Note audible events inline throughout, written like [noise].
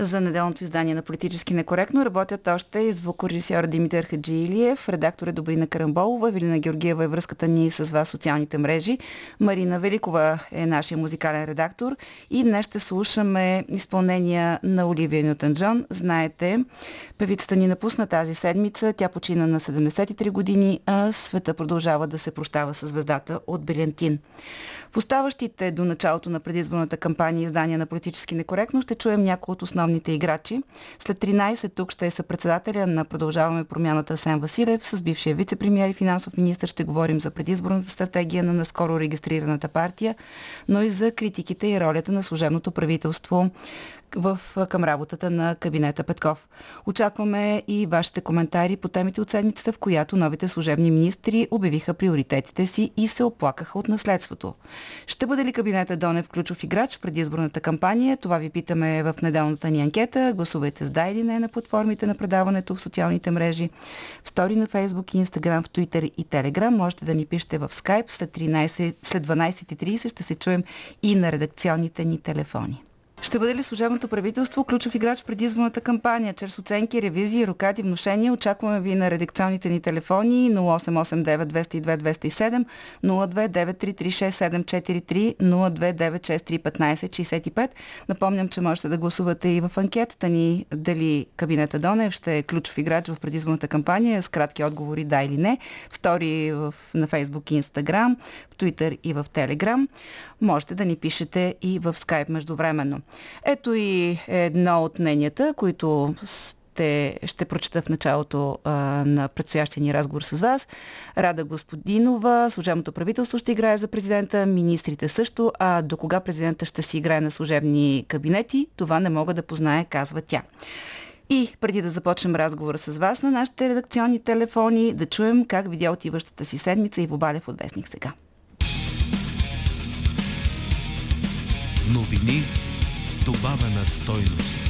За неделното издание на Политически некоректно работят още и звукорежисьор Димитър Хаджилиев, редактор е Добрина Карамболова, Велина Георгиева е връзката ни с вас социалните мрежи. Марина Великова е нашия музикален редактор и днес ще слушаме изпълнения на Оливия Нютон Джон. Знаете, певицата ни напусна тази седмица, тя почина на 73 години, а света продължава да се прощава с звездата от Белентин. В оставащите до началото на предизборната кампания издания на политически некоректно ще чуем някои от основните играчи. След 13 тук ще е съпредседателя на Продължаваме промяната Сен Василев. С бившия вице-премьер и финансов министр ще говорим за предизборната стратегия на наскоро регистрираната партия, но и за критиките и ролята на служебното правителство в, към работата на кабинета Петков. Очакваме и вашите коментари по темите от седмицата, в която новите служебни министри обявиха приоритетите си и се оплакаха от наследството. Ще бъде ли кабинета Донев ключов играч в предизборната кампания? Това ви питаме в неделната ни анкета. Гласувайте с да или не на платформите на предаването в социалните мрежи. В стори на Facebook, Instagram, в Twitter и Telegram. Можете да ни пишете в Skype. След, 13, след 12.30 ще се чуем и на редакционните ни телефони. Ще бъде ли служебното правителство ключов играч в предизборната кампания? Чрез оценки, ревизии, рокади, вношения очакваме ви на редакционните ни телефони 0889 202 207, 029336743, 029631565. Напомням, че можете да гласувате и в анкетата ни дали кабинета Донев ще е ключов играч в предизборната кампания с кратки отговори да или не. В стори в, на Facebook и Instagram, в Twitter и в Telegram. Можете да ни пишете и в Skype междувременно. Ето и едно от мненията, които ще, ще прочета в началото а, на предстоящия ни разговор с вас. Рада Господинова, служебното правителство ще играе за президента, министрите също, а до кога президента ще си играе на служебни кабинети, това не мога да познае, казва тя. И преди да започнем разговора с вас на нашите редакционни телефони, да чуем как видя отиващата си седмица и в Балев от Вестник сега. Новини добавена стойност.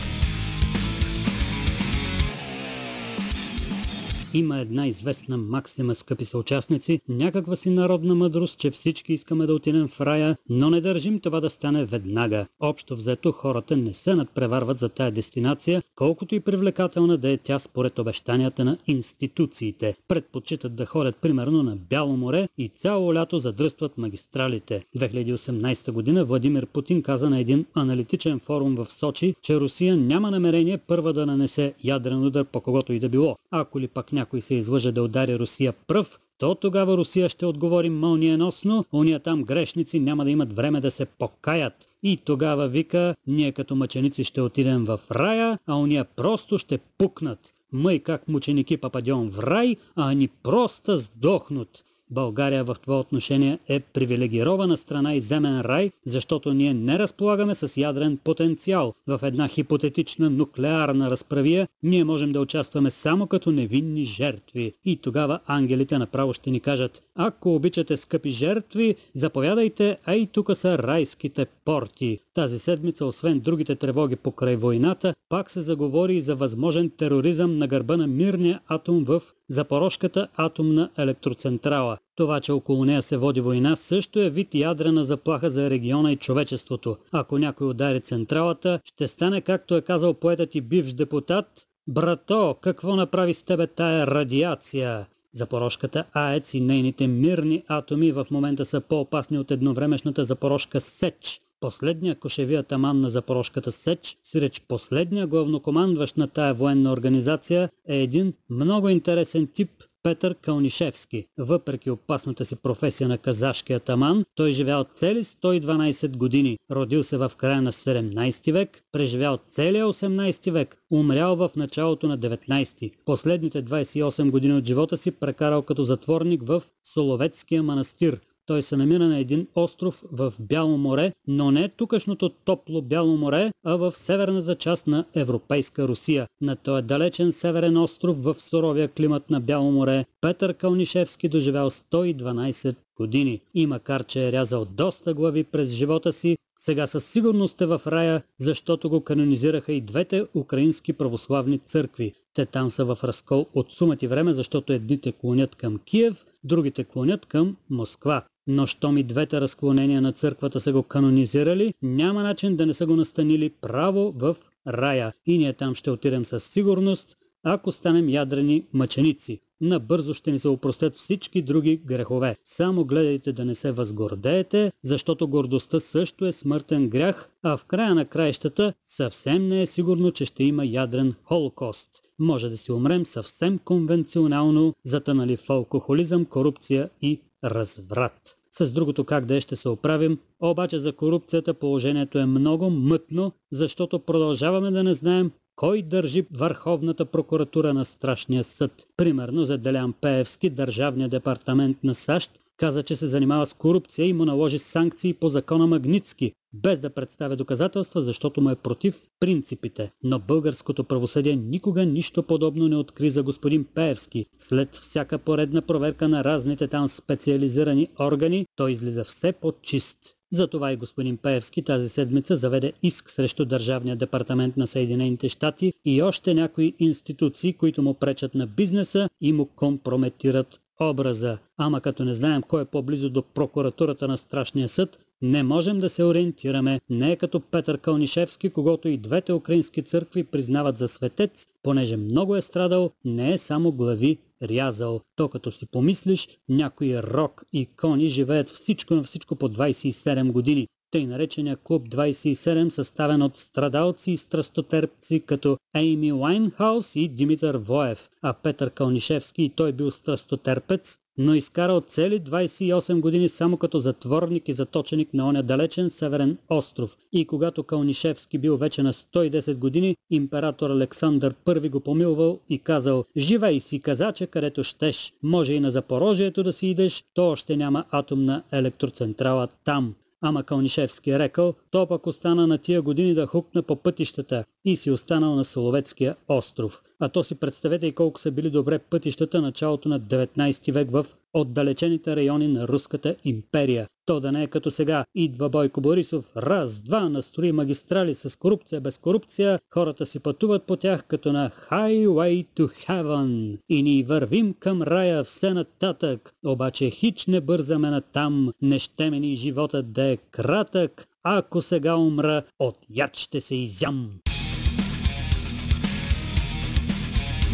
Има една известна максима, скъпи съучастници, някаква си народна мъдрост, че всички искаме да отидем в рая, но не държим това да стане веднага. Общо взето хората не се надпреварват за тая дестинация, колкото и привлекателна да е тя според обещанията на институциите. Предпочитат да ходят примерно на Бяло море и цяло лято задръстват магистралите. 2018 година Владимир Путин каза на един аналитичен форум в Сочи, че Русия няма намерение първа да нанесе ядрен удар по когото и да било. Ако ли пак някой се излъже да удари Русия пръв, то тогава Русия ще отговори мълниеносно, уния там грешници няма да имат време да се покаят. И тогава вика, ние като мъченици ще отидем в рая, а уния просто ще пукнат. Мъй как мученики попадем в рай, а они просто сдохнут. България в това отношение е привилегирована страна и земен рай, защото ние не разполагаме с ядрен потенциал. В една хипотетична нуклеарна разправия ние можем да участваме само като невинни жертви. И тогава ангелите направо ще ни кажат, ако обичате скъпи жертви, заповядайте, а и тук са райските порти. Тази седмица, освен другите тревоги покрай войната, пак се заговори и за възможен тероризъм на гърба на мирния атом в Запорожката атомна електроцентрала. Това, че около нея се води война, също е вид ядрена заплаха за региона и човечеството. Ако някой удари централата, ще стане, както е казал поетът и бивш депутат, Брато, какво направи с тебе тая радиация? Запорожката АЕЦ и нейните мирни атоми в момента са по-опасни от едновремешната запорожка Сеч. Последния кошеви атаман на Запорожката Сеч, сиреч последния главнокомандващ на тая военна организация е един много интересен тип Петър Калнишевски. Въпреки опасната си професия на казашки атаман, той живял цели 112 години. Родил се в края на 17 век, преживял целия 18 век, умрял в началото на 19. Последните 28 години от живота си прекарал като затворник в Соловецкия манастир, той се намира на един остров в Бяло море, но не тукашното топло Бяло море, а в северната част на Европейска Русия. На този далечен северен остров в суровия климат на Бяло море Петър Калнишевски доживял 112 години. И макар, че е рязал доста глави през живота си, сега със сигурност е в рая, защото го канонизираха и двете украински православни църкви. Те там са в разкол от сумати време, защото едните клонят към Киев, другите клонят към Москва. Но щом и двете разклонения на църквата са го канонизирали, няма начин да не са го настанили право в рая. И ние там ще отидем със сигурност, ако станем ядрени мъченици. Набързо ще ни се упростят всички други грехове. Само гледайте да не се възгордеете, защото гордостта също е смъртен грях, а в края на краищата съвсем не е сигурно, че ще има ядрен холокост. Може да си умрем съвсем конвенционално, затънали в алкохолизъм, корупция и разврат. С другото как да е ще се оправим, обаче за корупцията положението е много мътно, защото продължаваме да не знаем кой държи Върховната прокуратура на Страшния съд. Примерно за Делян Пеевски, Държавния департамент на САЩ, каза, че се занимава с корупция и му наложи санкции по закона Магницки, без да представя доказателства, защото му е против принципите. Но българското правосъдие никога нищо подобно не откри за господин Пеевски. След всяка поредна проверка на разните там специализирани органи, той излиза все по-чист. Затова и господин Пеевски тази седмица заведе иск срещу Държавния департамент на Съединените щати и още някои институции, които му пречат на бизнеса и му компрометират образа. Ама като не знаем кой е по-близо до прокуратурата на Страшния съд, не можем да се ориентираме. Не е като Петър Калнишевски, когато и двете украински църкви признават за светец, понеже много е страдал, не е само глави рязал. То като си помислиш, някои рок икони живеят всичко на всичко по 27 години. Тъй наречения клуб 27, съставен от страдалци и страстотерпци като Ейми Уайнхаус и Димитър Воев, а Петър Калнишевски и той бил страстотерпец, но изкарал цели 28 години само като затворник и заточеник на оня далечен северен остров. И когато Калнишевски бил вече на 110 години, император Александър I го помилвал и казал «Живей си, казаче, където щеш. Може и на Запорожието да си идеш, то още няма атомна електроцентрала там». Ама Калнишевски е рекал, то пък остана на тия години да хукна по пътищата и си останал на Соловецкия остров. А то си представете и колко са били добре пътищата началото на 19 век в отдалечените райони на Руската империя. То да не е като сега. Идва Бойко Борисов, раз, два, настрои магистрали с корупция, без корупция, хората си пътуват по тях като на Highway to Heaven. И ни вървим към рая все нататък, обаче хич не бързаме на там, не ще ми ни животът да е кратък, ако сега умра, от яд ще се изям.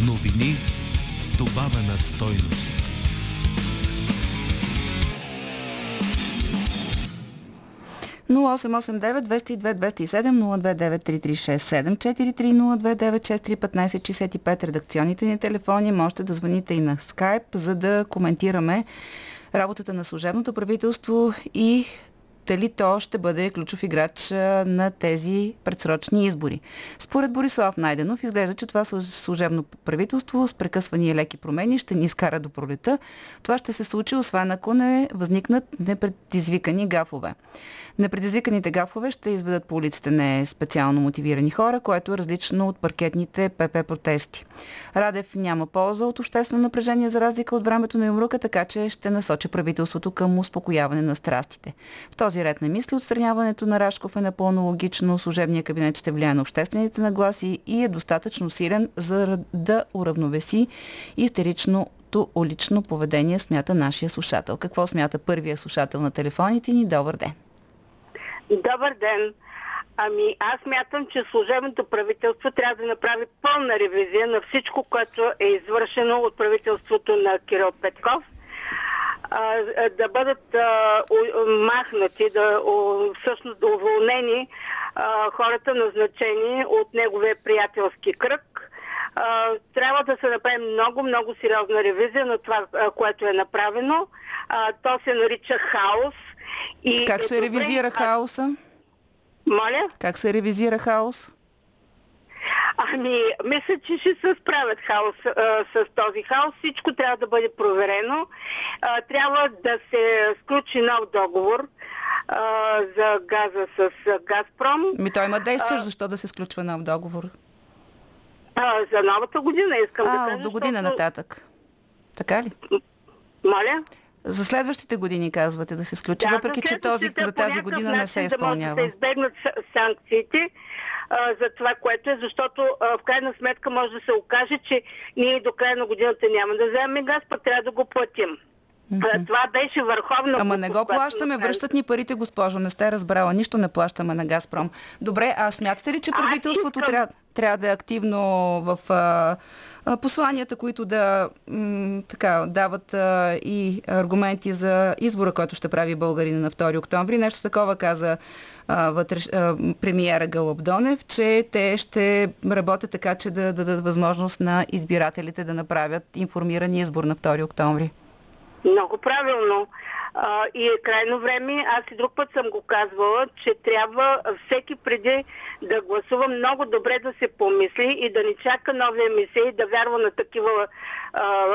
Новини с добавена стойност. – 0889-207-029-3367-43-029-6315-65 редакционните ни телефони. Можете да звъните и на скайп, за да коментираме работата на служебното правителство и дали то ще бъде ключов играч на тези предсрочни избори. Според Борислав Найденов изглежда, че това служебно правителство с прекъсвани и леки промени ще ни изкара до пролета. Това ще се случи, освен ако не възникнат непредизвикани гафове. Непредизвиканите гафове ще изведат по улиците не специално мотивирани хора, което е различно от паркетните ПП протести. Радев няма полза от обществено напрежение за разлика от времето на Юмрука, така че ще насочи правителството към успокояване на страстите. В този ред на мисли отстраняването на Рашков е напълно логично. Служебния кабинет ще влияе на обществените нагласи и е достатъчно силен за да уравновеси истеричното улично поведение, смята нашия слушател. Какво смята първия слушател на телефоните ни? Добър ден! Добър ден! Ами аз мятам, че служебното правителство трябва да направи пълна ревизия на всичко, което е извършено от правителството на Кирил Петков да бъдат а, у, махнати, да, у, всъщност да уволнени а, хората назначени от неговия приятелски кръг. А, трябва да се направи много, много сериозна ревизия на това, което е направено. То се нарича хаос. И как се ревизира хаоса? Моля? Как се ревизира хаос? Ами, мисля, че ще се справят хаос, а, с този хаос. Всичко трябва да бъде проверено. А, трябва да се сключи нов договор а, за газа с Газпром. Ми той има действащ, защо да се сключва нов договор? А, за новата година искам а, да кажа. до година защото... нататък. Така ли? Моля? За следващите години казвате да се сключи, Да, въпреки че този, за тази година не се начин Да може изпълнява. да избегнат санкциите а, за това, което е, защото а, в крайна сметка може да се окаже, че ние до края на годината няма да вземем газ, пък трябва да го платим. Това беше върховно. Ама не го плащаме, връщат ни парите, госпожо. Не сте разбрала. Нищо не плащаме на Газпром. Добре, а смятате ли, че правителството искам- трябва, трябва да е активно в а, а, посланията, които да м, така, дават а, и аргументи за избора, който ще прави българина на 2 октомври? Нещо такова каза а, вътреш, а, премиера Гълъб Донев, че те ще работят така, че да дадат възможност на избирателите да направят информиран избор на 2 октомври. Много правилно. А, и е крайно време, аз и друг път съм го казвала, че трябва всеки преди да гласува много добре да се помисли и да не чака новия мисей да вярва на такива а,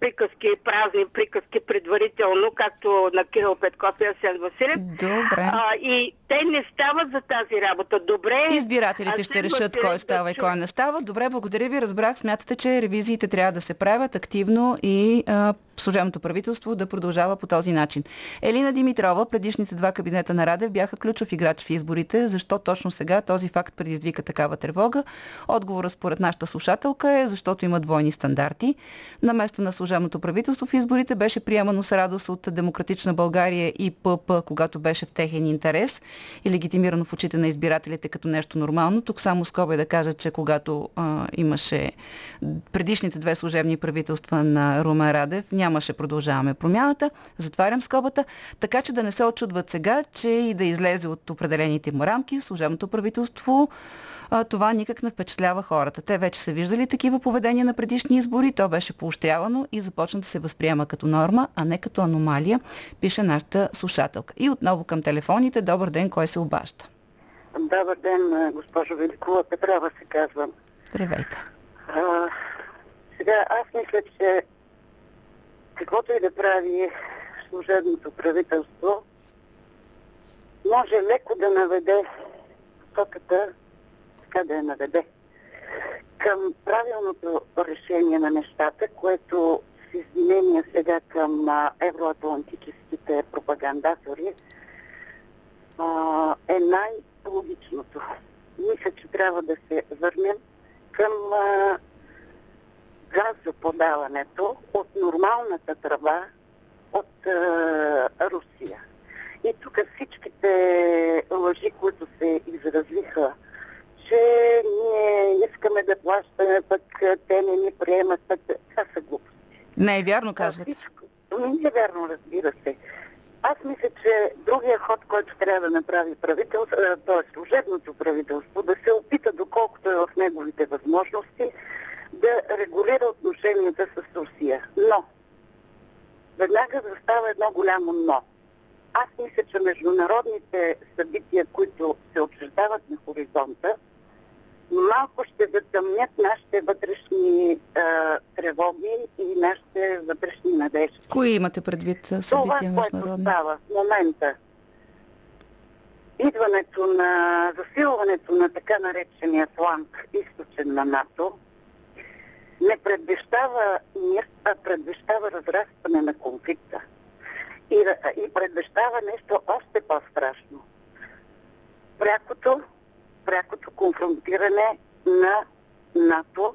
приказки, празни приказки предварително, както на Кирил Петков и Асен Василев. Добре. А, и те не стават за тази работа. Добре. Избирателите ще решат кой да става и чуе. кой не става. Добре, благодаря ви. Разбрах. Смятате, че ревизиите трябва да се правят активно и а, служебното правителство да продължава по този начин. Елина Димитрова, предишните два кабинета на Радев бяха ключов играч в изборите. Защо точно сега този факт предизвика такава тревога? Отговорът според нашата слушателка е защото има двойни стандарти. На места на служебното правителство в изборите беше приемано с радост от Демократична България и ПП, когато беше в техен интерес и легитимирано в очите на избирателите като нещо нормално. Тук само скоба е да кажа, че когато а, имаше предишните две служебни правителства на Румен Радев, нямаше продължаваме промяната. Затварям скобата, така че да не се очудват сега, че и да излезе от определените му рамки, служебното правителство а, това никак не впечатлява хората. Те вече са виждали такива поведения на предишни избори, то беше поощрявано и започна да се възприема като норма, а не като аномалия, пише нашата слушателка. И отново към телефоните. Добър ден, кой се обажда? Добър ден, госпожо Великова. Петрава се казвам. Здравейте. А, сега аз мисля, че каквото и да прави служебното правителство, може леко да наведе токата, така да я наведе, към правилното решение на нещата, което с извинения сега към евроатлантическите пропагандатори е най-логичното. Мисля, че трябва да се върнем към а, газоподаването от нормалната тръба от а, Русия. И тук всичките лъжи, които се изразиха, че ние искаме да плащаме, пък те не ни приемат, пък това са глупости. Не е вярно, казвате. Ами, Не е вярно, разбира се. Аз мисля, че другия ход, който трябва да направи правителство, т.е. служебното правителство, да се опита, доколкото е в неговите възможности, да регулира отношенията с Русия. Но, застава едно голямо но. Аз мисля, че международните събития, които се очертават на хоризонта, малко ще затъмнят нашите вътрешни а, тревоги и нашите вътрешни надежди. Кои имате предвид Това, събития което международни? става в момента, идването на засилването на така наречения фланг източен на НАТО, не предвещава мир, а предвещава разрастване на конфликта. И, и предвещава нещо още по-страшно. Прякото, прякото конфронтиране на НАТО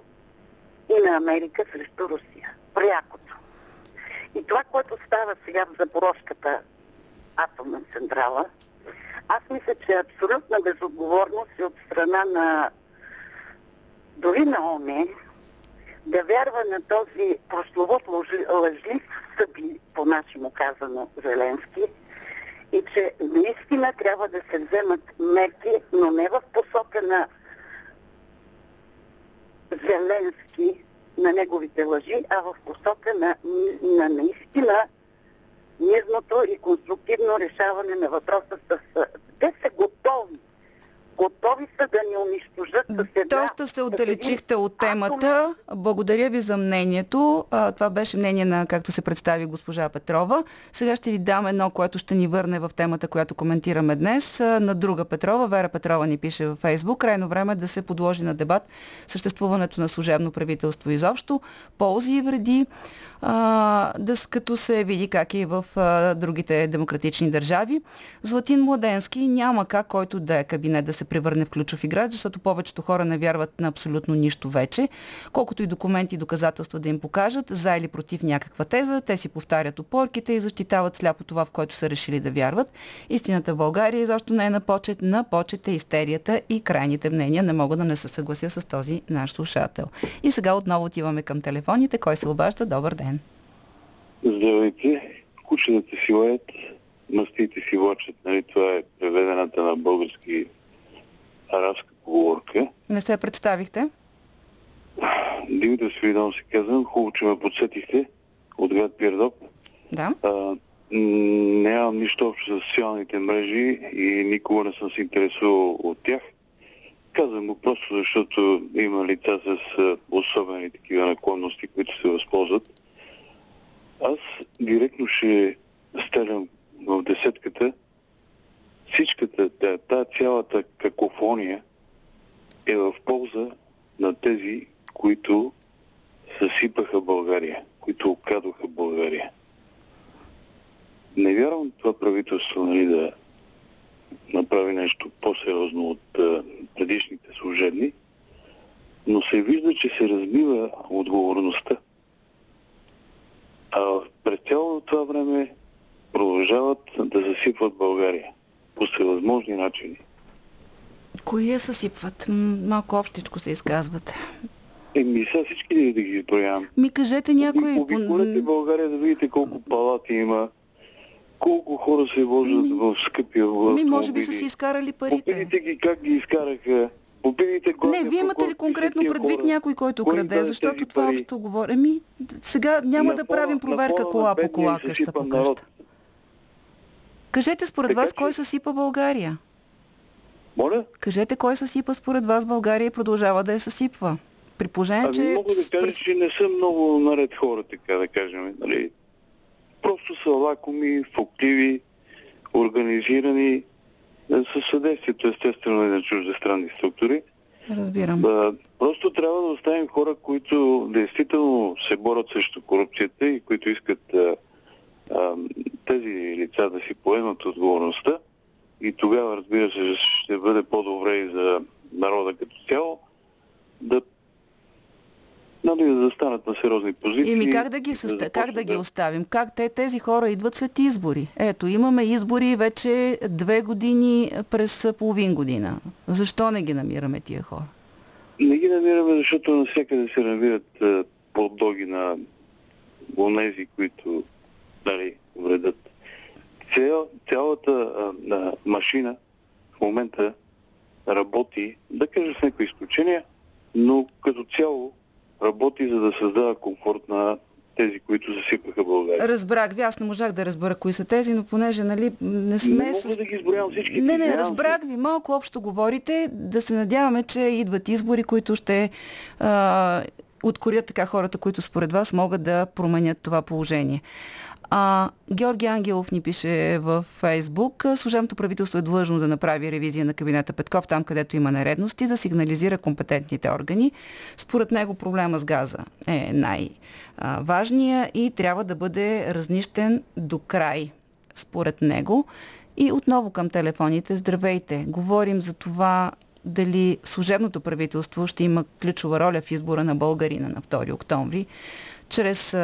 и на Америка срещу Русия. Прякото. И това, което става сега в Запорожката атомна централа, аз мисля, че е абсолютна безотговорност и от страна на дори на ОНЕ да вярва на този прословут лъжлив съби, по-нашему казано Зеленски, и че наистина трябва да се вземат мерки, но не в посока на Зеленски, на неговите лъжи, а в посока на, на наистина мирното и конструктивно решаване на въпроса с... Те са готови. Готови са да ни унищожат с една... Доста се отдалечихте от темата. Благодаря ви за мнението. Това беше мнение на, както се представи госпожа Петрова. Сега ще ви дам едно, което ще ни върне в темата, която коментираме днес. На друга Петрова, Вера Петрова ни пише във Фейсбук. Крайно време е да се подложи на дебат съществуването на служебно правителство изобщо, ползи и вреди, а, да, като се види как е в а, другите демократични държави. Златин Младенски няма как който да е кабинет да се превърне в ключов играч, защото повечето хора не вярват на абсолютно нищо вече. Колкото и документи и доказателства да им покажат, за или против някаква теза, те си повтарят опорките и защитават сляпо това, в което са решили да вярват. Истината в България изобщо не е на почет, на почет е истерията и крайните мнения. Не мога да не се съглася с този наш слушател. И сега отново отиваме към телефоните. Кой се обажда? Добър ден. Здравейте. Кучетата си лаят, мастите си влачат. Нали? Това е преведената на български арабска поговорка. Не се представихте? Димитър Свиридон се казвам. Хубаво, че ме подсетихте от град Пирдоп. Да. А, нямам нищо общо с социалните мрежи и никога не съм се интересувал от тях. Казвам го просто защото има лица с особени такива наклонности, които се възползват. Аз директно ще стрелям в десетката. Всичката, та, та цялата какофония е в полза на тези, които съсипаха България, които окрадоха България. Не вярвам това правителство нали, да направи нещо по-сериозно от а, предишните служебни, но се вижда, че се разбива отговорността. А през цялото това време продължават да засипват България по всевъзможни начини. Кои я съсипват? Малко общичко се изказват. Еми, сега всички да ги изброявам? Ми кажете някой... Обиколете България да видите колко палати има, колко хора се вложат в скъпи автомобили. Ми, може би са си изкарали парите. Попитайте ги как ги изкараха. Попитайте главния Не, вие имате ли конкретно предвид хора, някой, който кой краде? Защото това пари? общо говоря. Еми, сега няма На да правим проверка кола по кола, къща по народ. Кажете според Така вас че- кой съсипа България? Моля? Кажете кой съсипа според вас България и продължава да я съсипва. При положение, Ами че... мога да кажа, че не са много наред хора, така да кажем. Нали? Просто са лакоми, фуктиви, организирани, е, със съдействието естествено и на чуждестранни структури. Разбирам. А, просто трябва да оставим хора, които действително се борят срещу корупцията и които искат а, а, тези лица да си поемат отговорността. И тогава, разбира се, ще бъде по-добре и за народа като цяло да, нали, да застанат на сериозни позиции. Еми как да ги, съста... как да ги оставим? Как те, тези хора идват след избори? Ето, имаме избори вече две години през половин година. Защо не ги намираме тия хора? Не ги намираме, защото навсякъде се намират поддоги на онези, които нали, вредят. Цял, цялата а, а, машина в момента работи, да кажа с някои изключения, но като цяло работи за да създава комфорт на тези, които засипаха България. Разбрах ви, аз не можах да разбера кои са тези, но понеже нали, не сме... Не мога с- да ги изброявам всички. Не, не, разбрах ви. Малко общо говорите. Да се надяваме, че идват избори, които ще а, откорят така хората, които според вас могат да променят това положение. А, Георги Ангелов ни пише в Фейсбук. Служебното правителство е длъжно да направи ревизия на кабинета Петков там, където има нередности, да сигнализира компетентните органи. Според него проблема с газа е най-важния и трябва да бъде разнищен до край, според него. И отново към телефоните. Здравейте! Говорим за това дали служебното правителство ще има ключова роля в избора на българина на 2 октомври, чрез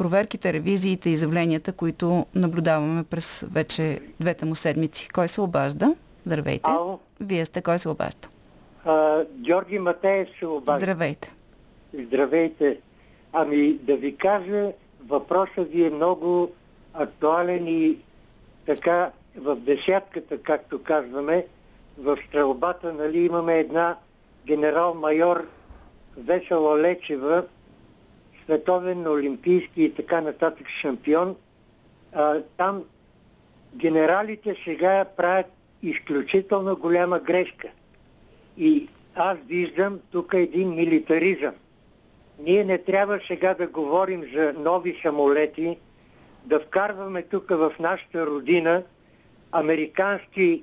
проверките, ревизиите и изявленията, които наблюдаваме през вече двете му седмици. Кой се обажда? Здравейте! Ало, Вие сте, кой се обажда? а, Георги Матеев се обажда. Здравейте! Здравейте. Ами да ви кажа, въпросът ви е много актуален и така в десятката, както казваме, в стрелбата, нали, имаме една генерал-майор Весела Лечева, световен олимпийски и така нататък шампион. А, там генералите сега правят изключително голяма грешка – И аз виждам тук един милитаризъм. Ние не трябва сега да говорим за нови самолети, да вкарваме тук в нашата родина американски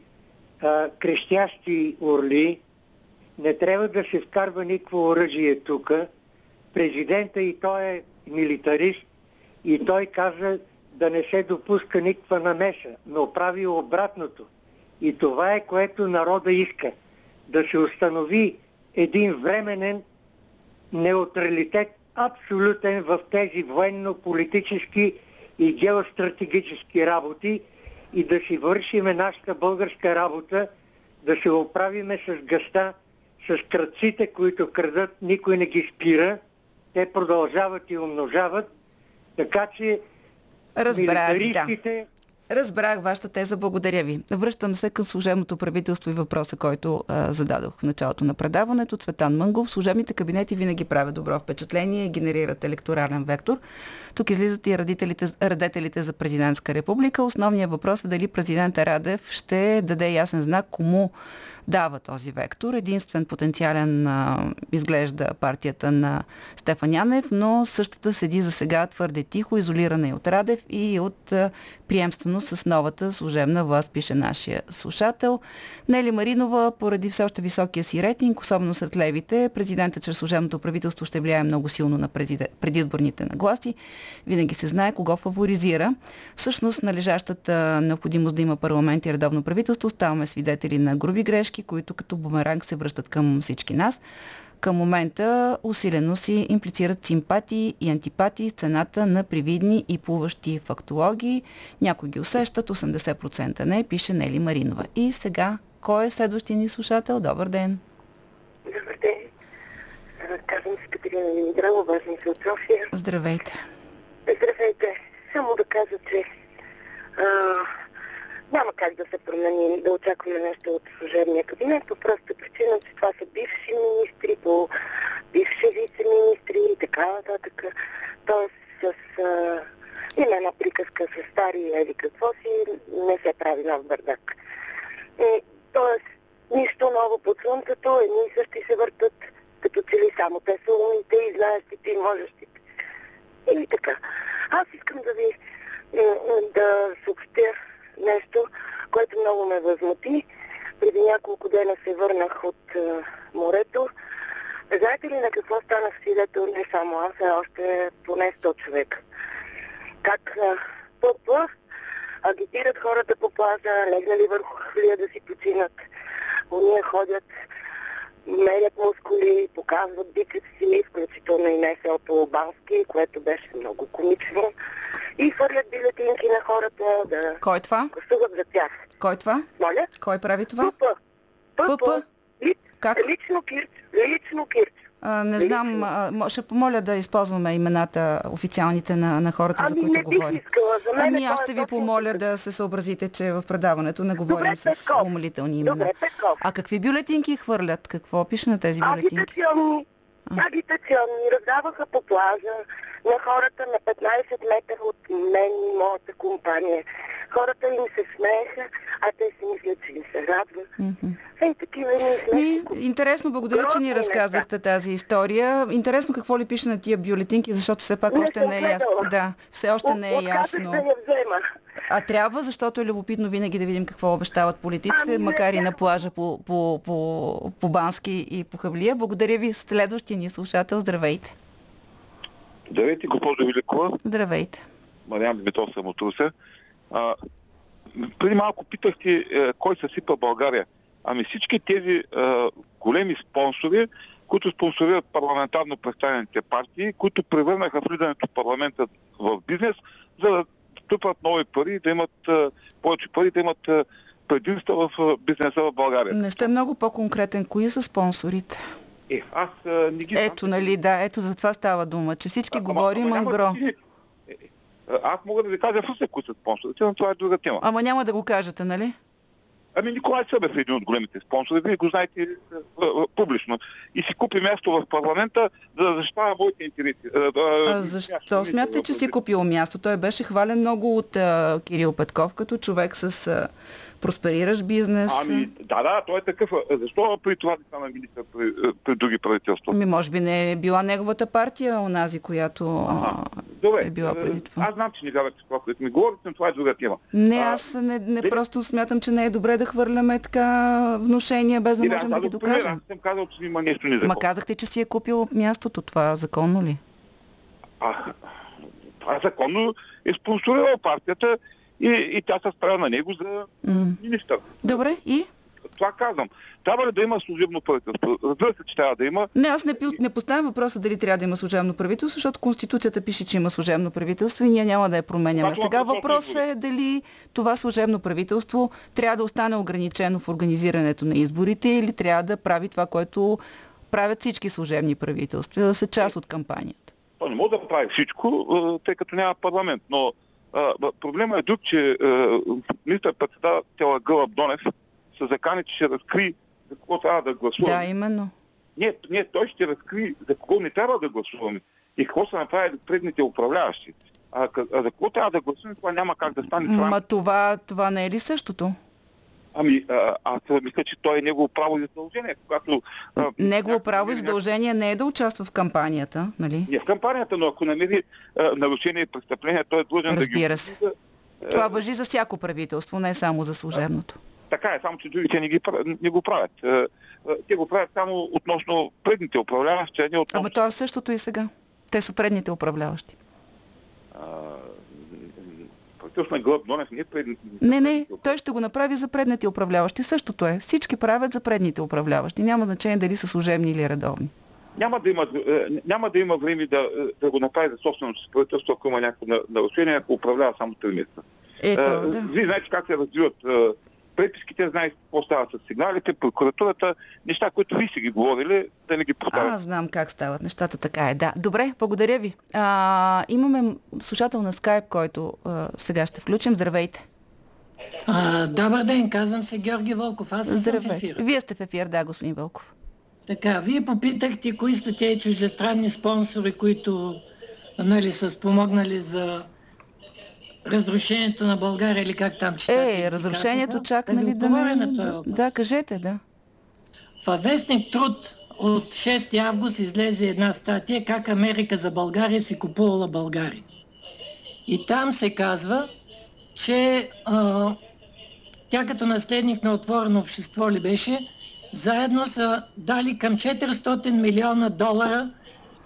а, крещящи орли, не трябва да се вкарва никакво оръжие тук. Президента и той е милитарист и той каза да не се допуска никаква намеса, но прави обратното. И това е което народа иска. Да се установи един временен неутралитет, абсолютен в тези военно-политически и геостратегически работи и да си вършиме нашата българска работа, да се оправиме с гъста, с кръците, които крадат, никой не ги спира. Те продължават и умножават. Така че Разбрах, да. Разбрах вашата теза, благодаря ви. Връщам се към служебното правителство и въпроса, който а, зададох в началото на предаването. Цветан Мънгов, служебните кабинети винаги правят добро впечатление и генерират електорален вектор. Тук излизат и радителите, радетелите за президентска република. Основният въпрос е дали президента Радев ще даде ясен знак кому дава този вектор. Единствен потенциален а, изглежда партията на Стефан Янев, но същата седи за сега твърде тихо, изолирана и от Радев и от а, приемствено с новата служебна власт, пише нашия слушател. Нели Маринова, поради все още високия си рейтинг, особено сред левите, президента чрез служебното правителство ще влияе много силно на предизборните нагласи. Винаги се знае кого фаворизира. Всъщност, належащата необходимост да има парламент и редовно правителство, ставаме свидетели на груби грешки, които като бумеранг се връщат към всички нас към момента усилено си имплицират симпатии и антипатии с цената на привидни и плуващи фактологии. Някои ги усещат, 80% не, пише Нели Маринова. И сега, кой е следващия ни слушател? Добър ден! Добър ден! Казвам се Катерина Димитрова, важна се от София. Здравейте! Здравейте! Само да кажа, че а, няма как да се промени, да очакваме нещо от служебния кабинет, по проста причина, че това са бивши министри, по бивши вице-министри и така нататък. Тоест с а, има една приказка с стари или какво си, не се прави нов бардак. И, тоест, нищо ново под слънцето, едни и същи се въртат, като че ли само те са умните и знаещите и можещите. И така. Аз искам да ви да съобщя нещо, което много ме възмути. Преди няколко дена се върнах от а, морето. Знаете ли на какво станах свидетел не само аз, а още поне 100 човека? Как а, ПП агитират хората по плажа, легнали върху хвилия да си починат. Уния ходят, мерят мускули, показват бицепси, включително и Бански, което беше много комично и хвърлят бюлетинки на хората да Кой това? гласуват за тях. Кой това? Моля? Кой прави това? ПП. ПП? Лич, Как? Лично Кирч. Лично Кирч. А, не знам, а, ще помоля да използваме имената официалните на, на хората, Ами за които говорим. Ами аз това ще е ви помоля да се съобразите, че в предаването не говорим Добре, с Петков. умолителни имена. Добре, Петков. А какви бюлетинки хвърлят? Какво пише на тези бюлетинки? Агитационни. Агитационни. Раздаваха по плажа на хората на 15 метра от мен и моята компания. Хората им се смееха, а те си мислят, че им се радват. Ей, такива ни смешки. интересно, благодаря, че ни Грозни разказахте тази история. Интересно какво ли пише на тия бюлетинки, защото все пак Не още не е ясно. Да, все още не е ясно. да я взема. А трябва, защото е любопитно винаги да видим какво обещават политиците, Ами, не макар и на плажа по, по, по, по Бански и по Хавлия. Благодаря ви, следващия ни слушател. Здравейте. Здравейте, госпожо Великова. Здравейте. Мариан Димитров съм от Русе. А, преди малко питахте е, кой съсипа България. Ами всички тези е, големи спонсори, които спонсорират парламентарно представените партии, които превърнаха влизането в парламента в бизнес, за да стъпват нови пари, да имат е, повече пари, да имат е, предимства в е, бизнеса в България. Не сте много по-конкретен. Кои са спонсорите? Е, аз не ги. Ето, нали, да, ето за това става дума, че всички Ама- говорим ама ангро. Е, е, Аз мога да ви кажа Русе, кои са спонсорите, но това е друга тема. Ама няма да го кажете, нали? Ами Николай Събев е един от големите спонсори, вие го знаете е, а, а, публично. И си купи място в парламента, за да защитава моите интереси. А, а, А защо смятате, че си купил място? Той беше хвален много от а, Кирил Петков като човек с а, проспериращ бизнес. Ами, да, да, той е такъв. Защо при това не стана министър при, при други правителства? Ами, може би не е била неговата партия, онази, която а, Добре, е била преди това. аз знам, че не вярвате това, което ми говорите, но това е друга тема. Не, А, аз не, не дали- просто смятам, че не е добре да хвърляме така внушения, без да Не, можем да аз ги докажем. Аз съм казал, че има нещо незаконно. Ма казахте, че си е купил мястото. Това законно ли? А, това е законно е спонсорирал партията и, и тя се справя на него за министър. Добре, и? Това казвам. Трябва ли да има служебно правителство? Разбира се, че трябва да има. Не, аз не, пи- не поставям въпроса дали трябва да има служебно правителство, защото Конституцията пише, че има служебно правителство и ние няма да я променяме. Това Сега въпросът е дали това служебно правителство трябва да остане ограничено в организирането на изборите или трябва да прави това, което правят всички служебни правителства, да са част от кампанията. То не може да прави всичко, а, тъй като няма парламент. Но а, проблема е друг, че министър председател Гълъб Донев се закани, че ще разкри за какво трябва да гласуваме. Да, именно. Не, не, той ще разкри за какво не трябва да гласуваме и какво са направили предните управляващи. А, а за какво трябва да гласуваме, това няма как да стане. Ма това, това не е ли същото? Ами, а, аз мисля, че той е негово право и задължение. Когато, а, Негово право и задължение не е да участва в кампанията, нали? Не в кампанията, но ако намери а, нарушение и престъпление, той е длъжен да Разбира се. осъжда. Това въжи за всяко правителство, не само за служебното. Така е, само че другите не, ги, не го правят. А, а, Те го правят само относно предните управляващи, а не относно... Ама то е същото и сега. Те са предните управляващи. Правителство на Гълъб Донев не е. Не, не, той ще го направи за предните управляващи. Същото е. Всички правят за предните управляващи. Няма значение дали са служебни или редовни. Няма да има, е, няма да има време да, е, да го направи за собственото си правителство, ако има някакво на- нарушение, ако управлява само 3 месеца. Ето, Е, да. Вие знаете как се развиват преписките, знаете какво става с сигналите, прокуратурата, неща, които вие си ги говорили, да не ги повтарят. Аз знам как стават нещата, така е. Да. Добре, благодаря ви. А, имаме слушател на скайп, който а, сега ще включим. Здравейте. А, добър ден, казвам се Георги Вълков. Аз съм в ефира. Вие сте в ефир, да, господин Вълков. Така, вие попитахте кои са тези чуждестранни спонсори, които нали, са спомогнали за разрушението на България или как там четате. Е, разрушението чак, нали, да не... на да, кажете, да. Във вестник Труд от 6 август излезе една статия как Америка за България си купувала България. И там се казва, че а, тя като наследник на отворено общество ли беше, заедно са дали към 400 милиона долара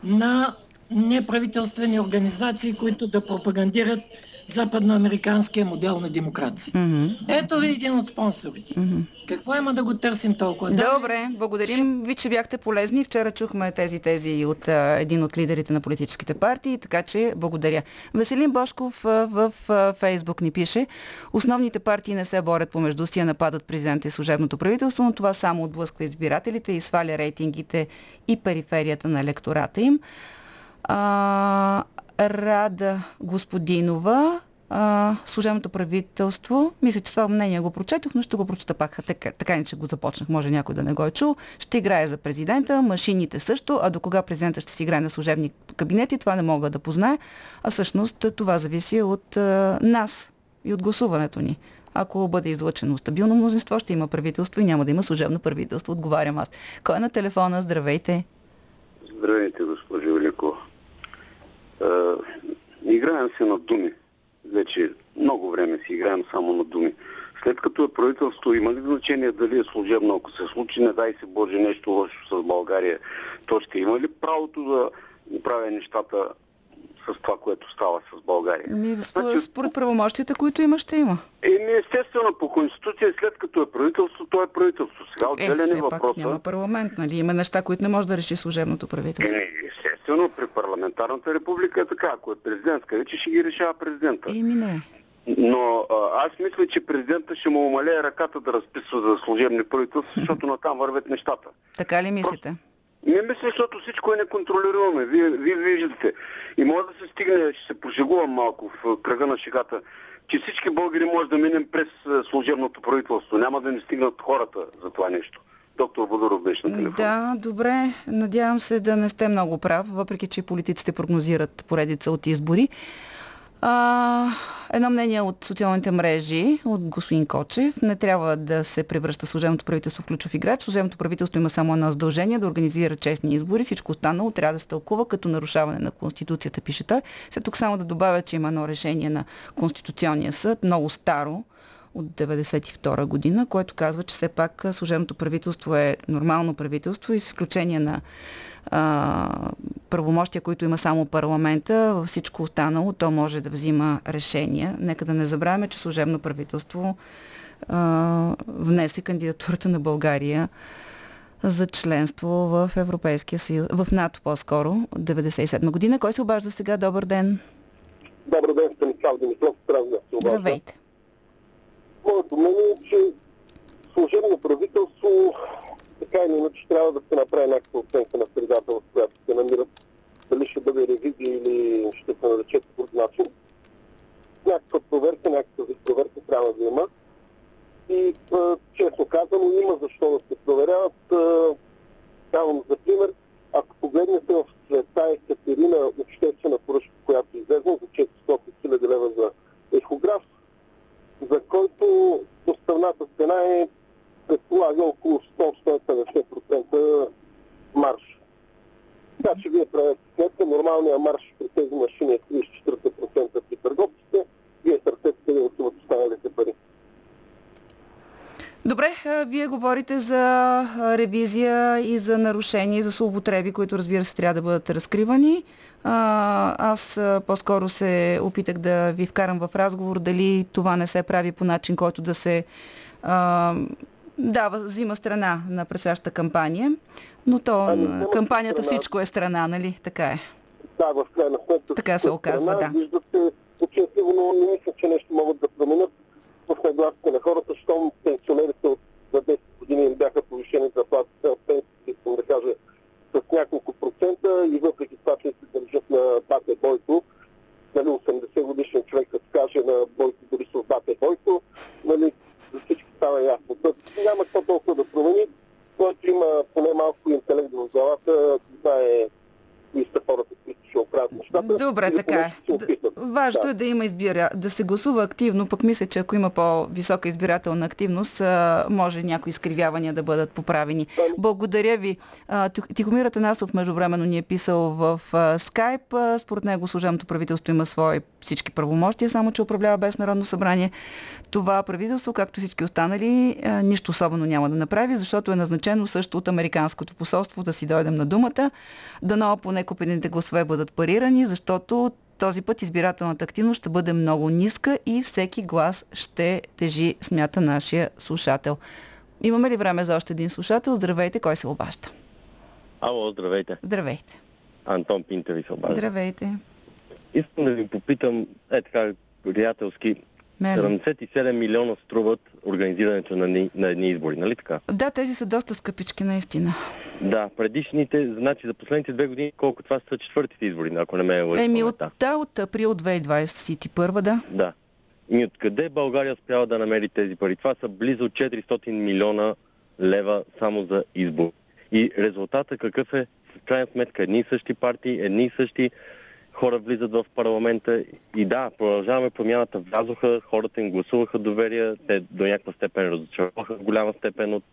на неправителствени организации, които да пропагандират западноамериканския модел на демокрация. Мгм. Ето ви един от спонсорите. Какво има да го търсим толкова? Добре, благодарим ви, че бяхте полезни. Вчера чухме тези тези от а, един от лидерите на политическите партии, така че благодаря. Веселин Бошков а, в а, Фейсбук ни пише, основните партии не се борят помежду си, а нападат президента и служебното правителство, но това само отблъсква избирателите и сваля рейтингите и периферията на електората им. А, Рада Господинова, служебното правителство, мисля, че това мнение го прочетох, но ще го прочета пак, така, така не, че го започнах, може някой да не го е чул. Ще играе за президента, машините също, а до кога президента ще си играе на служебни кабинети, това не мога да познае, а всъщност това зависи от а, нас и от гласуването ни. Ако бъде излъчено стабилно мнозинство, ще има правителство и няма да има служебно правителство, отговарям аз. Кой е на телефона? Здравейте! Здравейте, госпожо Велико. Играем се на думи. Вече много време си играем само на думи. След като е правителство, има ли значение дали е служебно, ако се случи, не дай се Боже, нещо лошо с България, то ще има ли правото да правя нещата с това, което става с България? Ми, според, според правомощите, които има, ще има. Еми, естествено, по Конституция, след като е правителство, то е правителство. Сега Е, отделен е пак въпроса. няма парламент, нали? Има неща, които не може да реши служебното правителство. Еми, естествено, при парламентарната република е така. Ако е президентска, вече ще ги решава президента. Еми не. Но а, аз мисля, че президента ще му умалее ръката да разписва за служебни правителства, [laughs] защото натам вървят нещата. Така ли мислите? Не мисля, защото всичко е неконтролируемо. Вие, вие виждате. И може да се стигне, ще се пошегувам малко в кръга на шегата, че всички българи може да минем през е, служебното правителство. Няма да ни стигнат хората за това нещо. Доктор Водоров беше на телефон. Да, добре. Надявам се да не сте много прав, въпреки че политиците прогнозират поредица от избори. А, едно мнение от социалните мрежи, от господин Кочев. Не трябва да се превръща служебното правителство в ключов играч. Служебното правителство има само едно задължение да организира честни избори. Всичко останало трябва да се тълкува като нарушаване на Конституцията, пише той. След тук само да добавя, че има едно решение на Конституционния съд, много старо, от 1992 година, което казва, че все пак служебното правителство е нормално правителство изключение на а, правомощия, които има само парламента, във всичко останало то може да взима решения. Нека да не забравяме, че служебно правителство а, внесе кандидатурата на България за членство в Европейския съюз, в НАТО по-скоро, 97 година. Кой се обажда сега? Добър ден! Добър ден, Станислав Димитров, Здравейте! Здравейте! Моето мнение е, че служебно правителство така или иначе трябва да се направи някаква оценка на средата, в която се намират. Дали ще бъде ревизия или ще се нарече по друг начин. Някаква проверка, някаква проверка трябва да има. И честно казано, има защо да се проверяват. Давам за пример, ако погледнете в света Екатерина обществена поръчка, която излезна за 400 000 лева за ехограф, за който доставната цена е предполага около 100-150% марш. Така че вие правите сметка, нормалният марш при тези машини е 30-40% при търговците, вие търсете къде отиват останалите пари. Добре, вие говорите за ревизия и за нарушения, и за злоупотреби, които разбира се трябва да бъдат разкривани. Аз по-скоро се опитах да ви вкарам в разговор дали това не се прави по начин, който да се дава, взима страна на предстоящата кампания, но то ами, кампанията страна. всичко е страна, нали? Така е. Да, в крайна сметка. Така се оказва, страна, да. Виждат се отчетливо, но не мисля, че нещо могат да променят в нагласите на хората, щом пенсионерите от за 10 години им бяха повишени заплатите, пенсиите, искам да кажа, с няколко процента и въпреки това, че се държат на Бате Бойко, нали, 80 годишен човек, като каже на Бойко Борисов Бате Бойко, нали, за всички става ясно. Няма какво толкова да промени. Който има поне малко интелект в главата, това е кои са хората, които ще оправят нещата. Добре, така е. Важното да. е да има избира, да се гласува активно, пък мисля, че ако има по-висока избирателна активност, може някои изкривявания да бъдат поправени. Благодаря ви. Тихомир Атанасов междувременно ни е писал в скайп. Според него служебното правителство има свои всички правомощия, само че управлява без Народно събрание. Това правителство, както всички останали, нищо особено няма да направи, защото е назначено също от Американското посолство да си дойдем на думата. Дано поне купените гласове бъдат парирани, защото този път избирателната активност ще бъде много ниска и всеки глас ще тежи, смята нашия слушател. Имаме ли време за още един слушател? Здравейте, кой се обажда? Ало, здравейте. Здравейте. Антон Пинта ви се обажда. Здравейте. Искам да ви попитам, е така, приятелски, 77 милиона струват организирането на, на едни избори, нали така? Да, тези са доста скъпички, наистина. Да, предишните, значи за последните две години, колко това са четвъртите избори, ако не ме е лъжи. Еми, от, да, от април 2021, да. Да. И откъде България успява да намери тези пари? Това са близо 400 милиона лева само за избор. И резултата какъв е? В крайна сметка едни и същи партии, едни и същи хора влизат в парламента и да, продължаваме промяната, влязоха, хората им гласуваха доверие, те до някаква степен разочароваха в голяма степен от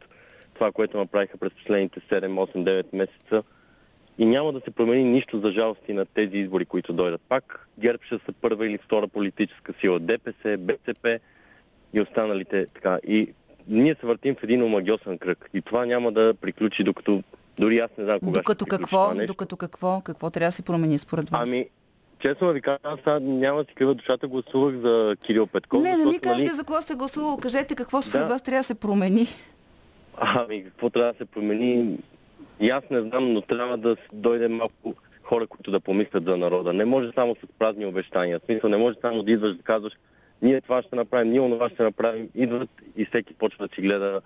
това, което направиха през последните 7, 8, 9 месеца. И няма да се промени нищо за жалости на тези избори, които дойдат пак. ГЕРБ ще са първа или втора политическа сила, ДПС, БСП и останалите така. И ние се въртим в един омагиосен кръг. И това няма да приключи, докато дори аз не знам кога докато ще какво, нещо. Докато какво? Какво трябва да се промени според вас? Ами, честно ви кажа, аз няма да си крива душата, гласувах за Кирил Петков. Не, не ми кажете нали... за кого сте гласувал. Кажете какво според да. вас трябва да се промени. Ами, какво трябва да се промени? И аз не знам, но трябва да дойде малко хора, които да помислят за народа. Не може само с празни обещания. В смисъл, не може само да идваш да казваш, ние това ще направим, ние онова ще направим. Идват и всеки почва да си гледа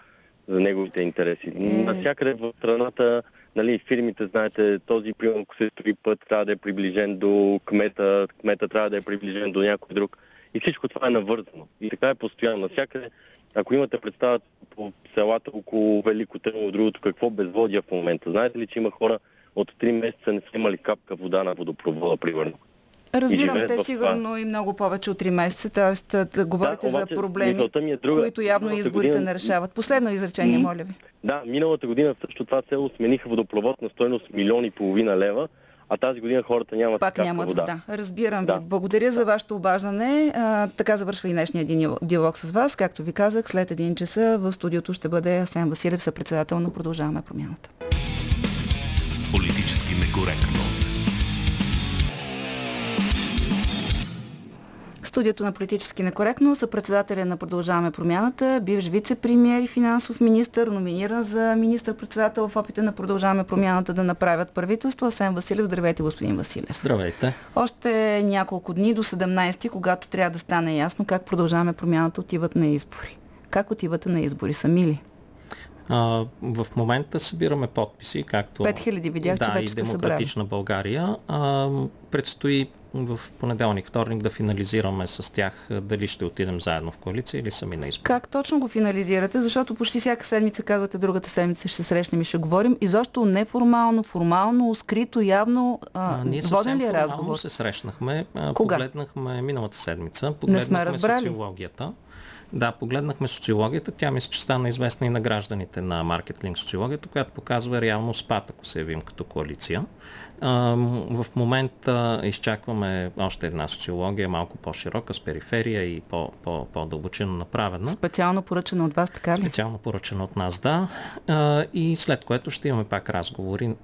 за неговите интереси. Е... Насякъде в страната, нали, фирмите, знаете, този примерно, ако се строи път, трябва да е приближен до кмета, кмета трябва да е приближен до някой друг. И всичко това е навързано. И така е постоянно. Навсякъде, ако имате представа по селата около Велико Търново, другото, какво безводия в момента. Знаете ли, че има хора от 3 месеца не са имали капка вода на водопровода, примерно. Разбирам, те сигурно това. и много повече от 3 месеца, т.е. да говорите да, обаче, за проблеми, е друга. които явно миналата изборите година... не решават. Последно изречение, mm-hmm. моля ви. Да, миналата година също това село смениха водопровод на стойност милиони и половина лева, а тази година хората нямат Пак нямат вода. вода. Разбирам да. ви. Благодаря да. за вашето обаждане. А, така завършва и днешния диалог с вас. Както ви казах, след един часа в студиото ще бъде Асен Василев, съпредседател на Продължаваме промяната. Политически некоректно. Студиото на политически некоректно са председателя на Продължаваме промяната, бивш вице-премьер и финансов министр, номиниран за министър-председател в опита на Продължаваме промяната да направят правителство. Асен Василев, здравейте, господин Василев. Здравейте. Още няколко дни до 17 когато трябва да стане ясно как Продължаваме промяната отиват на избори. Как отивате на избори? Сами ли? А, в момента събираме подписи, както 5000 видях, да, че вече и Демократична. България. А, предстои в понеделник, вторник да финализираме с тях дали ще отидем заедно в коалиция или сами на избор. Как точно го финализирате? Защото почти всяка седмица казвате, другата седмица ще се срещнем и ще говорим. И защо неформално, формално, скрито, явно. А, а, ние воден ли е разговор? се срещнахме. Кога? Погледнахме миналата седмица. Погледнахме Не сме разбрали. социологията. Да, погледнахме социологията. Тя мисля, че стана известна и на гражданите на маркетлинг социологията, която показва реално спад, ако се явим като коалиция. В момента изчакваме още една социология, малко по-широка, с периферия и по-дълбочино направена. Специално поръчена от вас, така ли? Специално поръчена от нас, да. И след което ще имаме пак разговори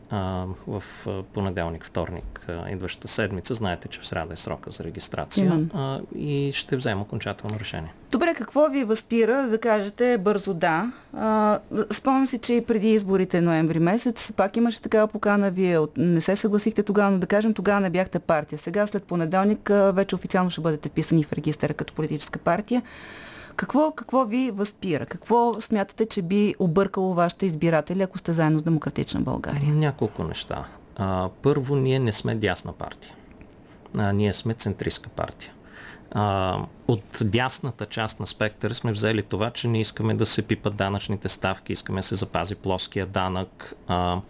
в понеделник, вторник, идващата седмица. Знаете, че в среда е срока за регистрация. Именно. И ще взема окончателно решение. Добре, какво ви възпира да кажете бързо да? спомням си, че и преди изборите ноември месец пак имаше такава покана. Вие не се съгласихте тогава, но да кажем, тогава не бяхте партия. Сега, след понеделник, вече официално ще бъдете вписани в регистъра като политическа партия. Какво, какво ви възпира? Какво смятате, че би объркало вашите избиратели, ако сте заедно с Демократична България? Няколко неща. Първо, ние не сме дясна партия. Ние сме центристка партия а, от дясната част на спектъра сме взели това, че не искаме да се пипат данъчните ставки, искаме да се запази плоския данък а,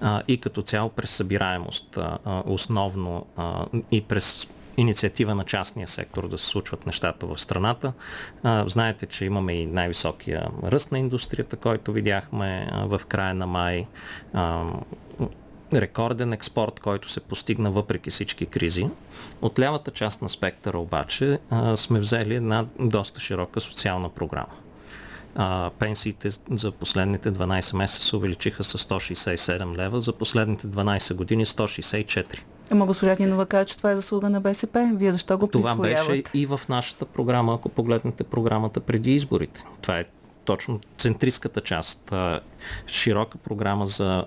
а, и като цяло през събираемост а, основно а, и през инициатива на частния сектор да се случват нещата в страната. А, знаете, че имаме и най-високия ръст на индустрията, който видяхме а, в края на май. А, рекорден експорт, който се постигна въпреки всички кризи. От лявата част на спектъра обаче а, сме взели една доста широка социална програма. А, пенсиите за последните 12 месеца се увеличиха с 167 лева, за последните 12 години 164. Ама госпожа Кинова каза, че това е заслуга на БСП. Вие защо го Това беше и в нашата програма, ако погледнете програмата преди изборите. Това е точно центристската част. Широка програма за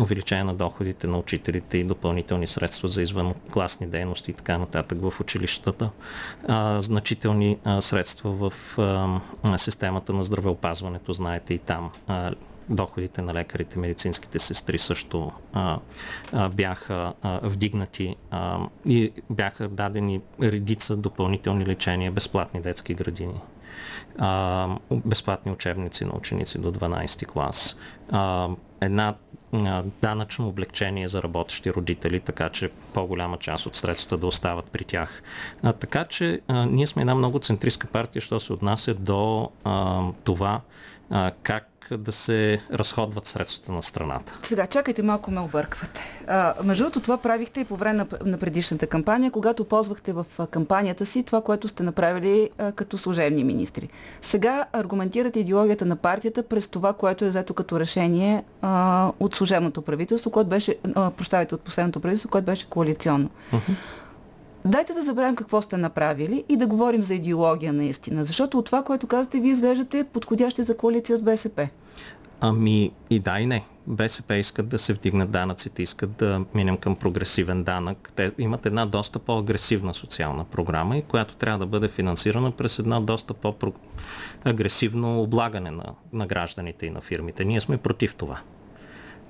увеличение на доходите на учителите и допълнителни средства за извънкласни дейности и така нататък в училищата. Значителни средства в системата на здравеопазването, знаете и там доходите на лекарите, медицинските сестри също а, а, бяха а, вдигнати а, и бяха дадени редица допълнителни лечения, безплатни детски градини а, безплатни учебници на ученици до 12 клас, а, една данъчно облегчение за работещи родители, така че по-голяма част от средствата да остават при тях. А, така че а, ние сме една много центристка партия, що се отнася до а, това а, как да се разходват средствата на страната. Сега, чакайте, малко ме обърквате. А, между другото, това правихте и по време на, на предишната кампания, когато ползвахте в кампанията си това, което сте направили а, като служебни министри. Сега аргументирате идеологията на партията през това, което е взето като решение а, от служебното правителство, което беше, а, прощавайте, от последното правителство, което беше коалиционно. Uh-huh. Дайте да забравим какво сте направили и да говорим за идеология наистина. Защото от това, което казвате, вие изглеждате подходящи за коалиция с БСП. Ами и да и не. БСП искат да се вдигнат данъците, искат да минем към прогресивен данък. Те имат една доста по-агресивна социална програма и която трябва да бъде финансирана през едно доста по-агресивно облагане на, на гражданите и на фирмите. Ние сме против това.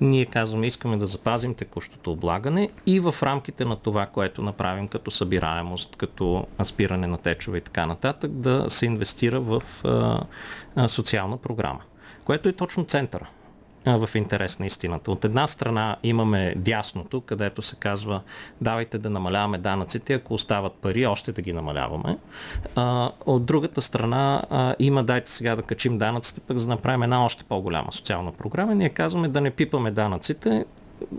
Ние казваме, искаме да запазим текущото облагане и в рамките на това, което направим като събираемост, като аспиране на течове и така нататък, да се инвестира в а, а, социална програма, което е точно центъра в интерес на истината. От една страна имаме дясното, където се казва давайте да намаляваме данъците, ако остават пари, още да ги намаляваме. От другата страна има дайте сега да качим данъците, пък за да направим една още по-голяма социална програма. Ние казваме да не пипаме данъците,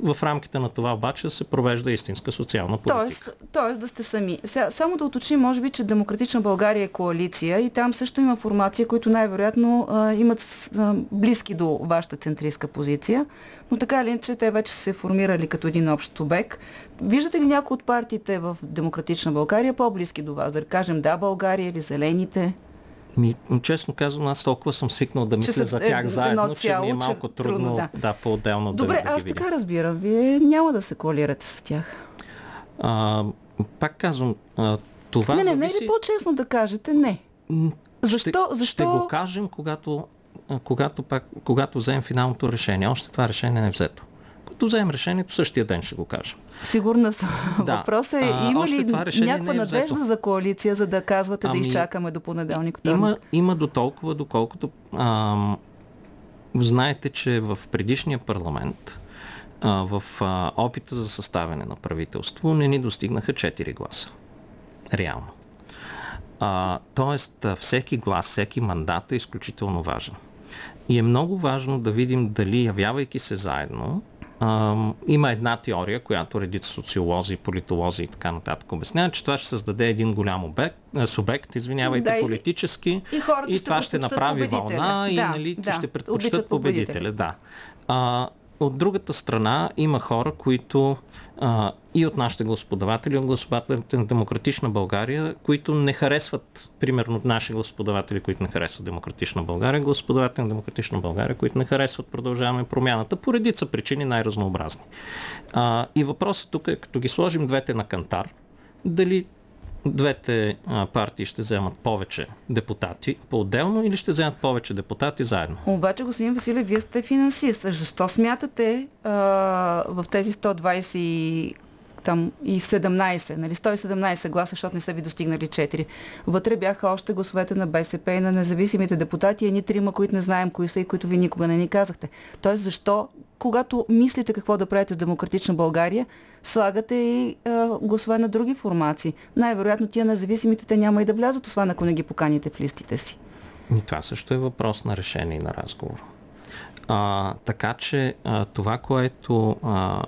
в рамките на това обаче се провежда истинска социална политика. Тоест, тоест да сте сами. Сега, само да уточним, може би, че Демократична България е коалиция и там също има формация, които най-вероятно имат а, близки до вашата центристка позиция, но така или иначе те вече са се формирали като един общ субект. Виждате ли някои от партиите в Демократична България по-близки до вас? Да кажем да България или Зелените? Ми, честно казвам, аз толкова съм свикнал да мисля за тях е, заедно, цяло, че ми е малко че, трудно, трудно да. да, по-отделно Добре, да, да аз ги така разбирам. Вие няма да се коалирате с тях. А, пак казвам, а, това Не, не, зависи... не е ли по-честно да кажете не? Защо? Ще, защо? ще го кажем, когато, когато, пак, когато вземем финалното решение. Още това решение не е взето. Когато вземем решението, същия ден ще го кажем. Сигурна съм. Да. Въпросът е, а, има ли някаква е надежда за коалиция, за да казвате ами, да изчакаме до понеделник? Има, има до толкова, доколкото ам, знаете, че в предишния парламент а, в а, опита за съставяне на правителство не ни достигнаха 4 гласа. Реално. А, тоест, всеки глас, всеки мандат е изключително важен. И е много важно да видим дали, явявайки се заедно, а, има една теория, която редица социолози, политолози и така нататък обясняват, че това ще създаде един голям обект, субект, извинявайте, да, политически и, и, и това ще направи вълна да, и нали, да, ще предпочитат победителя. победителя. Да. А, от другата страна има хора, които а, и от нашите гласоподаватели, от гласоподавателите на Демократична България, които не харесват, примерно наши гласоподаватели, които не харесват Демократична България, гласоподаватели на Демократична България, които не харесват продължаваме промяната по редица причини най-разнообразни. А, и въпросът тук е, като ги сложим двете на кантар, дали двете партии ще вземат повече депутати по-отделно или ще вземат повече депутати заедно? Обаче, господин Василев, вие сте финансист. Защо смятате а, в тези 120 там и 17, нали, 117 гласа, защото не са ви достигнали 4. Вътре бяха още гласовете на БСП и на независимите депутати, едни трима, които не знаем кои са и които ви никога не ни казахте. Тоест, защо, когато мислите какво да правите с Демократична България, слагате и а, гласове на други формации? Най-вероятно тия независимите те няма и да влязат, освен ако не ги поканите в листите си. И това също е въпрос на решение и на разговор. А, така че а, това, което а,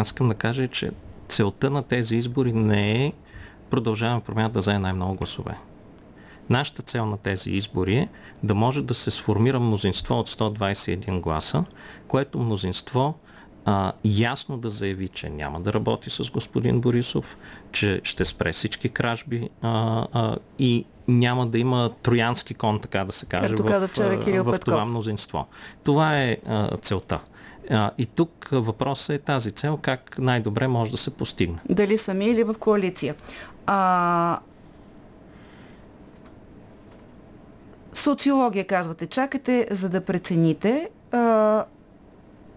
аз искам да кажа, че целта на тези избори не е продължаваме промяната да вземе най-много гласове. Нашата цел на тези избори е да може да се сформира мнозинство от 121 гласа, което мнозинство а, ясно да заяви, че няма да работи с господин Борисов, че ще спре всички кражби а, а, и няма да има троянски кон, така да се каже, в, в, в това мнозинство. Това е а, целта. А, и тук въпросът е тази цел, как най-добре може да се постигне. Dали сами или в коалиция. А, социология, казвате, чакате за да прецените, а,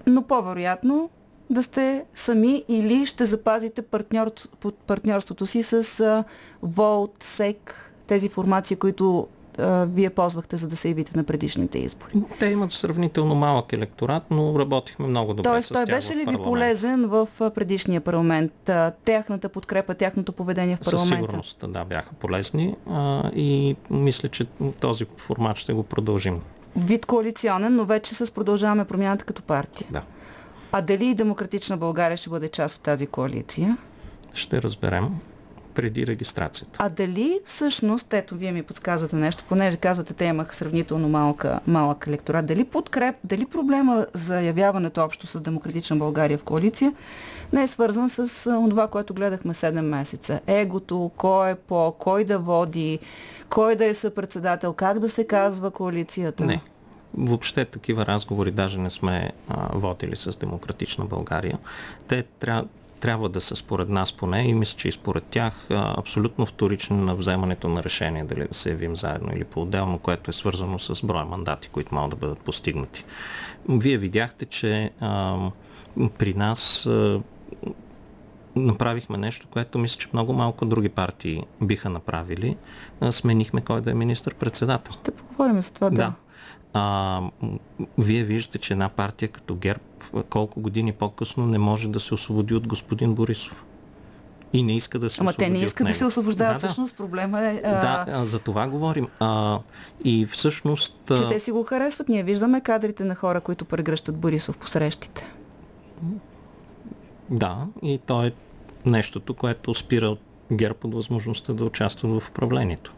но по-вероятно да сте сами или ще запазите партньор, партньорството си с Волт, СЕК, тези формации, които а, вие ползвахте, за да се явите на предишните избори? Те имат сравнително малък електорат, но работихме много добре Тоест, с той беше ли ви полезен в предишния парламент? Тяхната подкрепа, тяхното поведение в парламента? Със сигурност, да, бяха полезни а, и мисля, че този формат ще го продължим. Вид коалиционен, но вече с продължаваме промяната като партия. Да. А дали и Демократична България ще бъде част от тази коалиция? Ще разберем преди регистрацията. А дали всъщност, ето вие ми подсказвате нещо, понеже казвате, те имаха сравнително малка, малък електорат, дали подкреп, дали проблема за явяването общо с Демократична България в коалиция не е свързан с това, което гледахме 7 месеца. Егото, кой е по, кой да води, кой да е съпредседател, как да се казва коалицията? Не. Въобще такива разговори даже не сме а, водили с Демократична България. Те трябва трябва да са според нас поне и мисля, че и според тях абсолютно вторични на вземането на решение дали да се явим заедно или по-отделно, което е свързано с броя мандати, които могат да бъдат постигнати. Вие видяхте, че а, при нас а, направихме нещо, което мисля, че много малко други партии биха направили. А, сменихме кой да е министър-председател. Ще поговорим за това, да. да. А, вие виждате, че една партия като ГЕРБ колко години по-късно не може да се освободи от господин Борисов. И не иска да се Ама те не искат да се освобождават, да, всъщност. Проблема е... А... Да, за това говорим. А, и всъщност... Че те си го харесват. Ние виждаме кадрите на хора, които прегръщат Борисов по срещите. Да, и то е нещото, което спира от ГЕРБ от възможността да участват в управлението.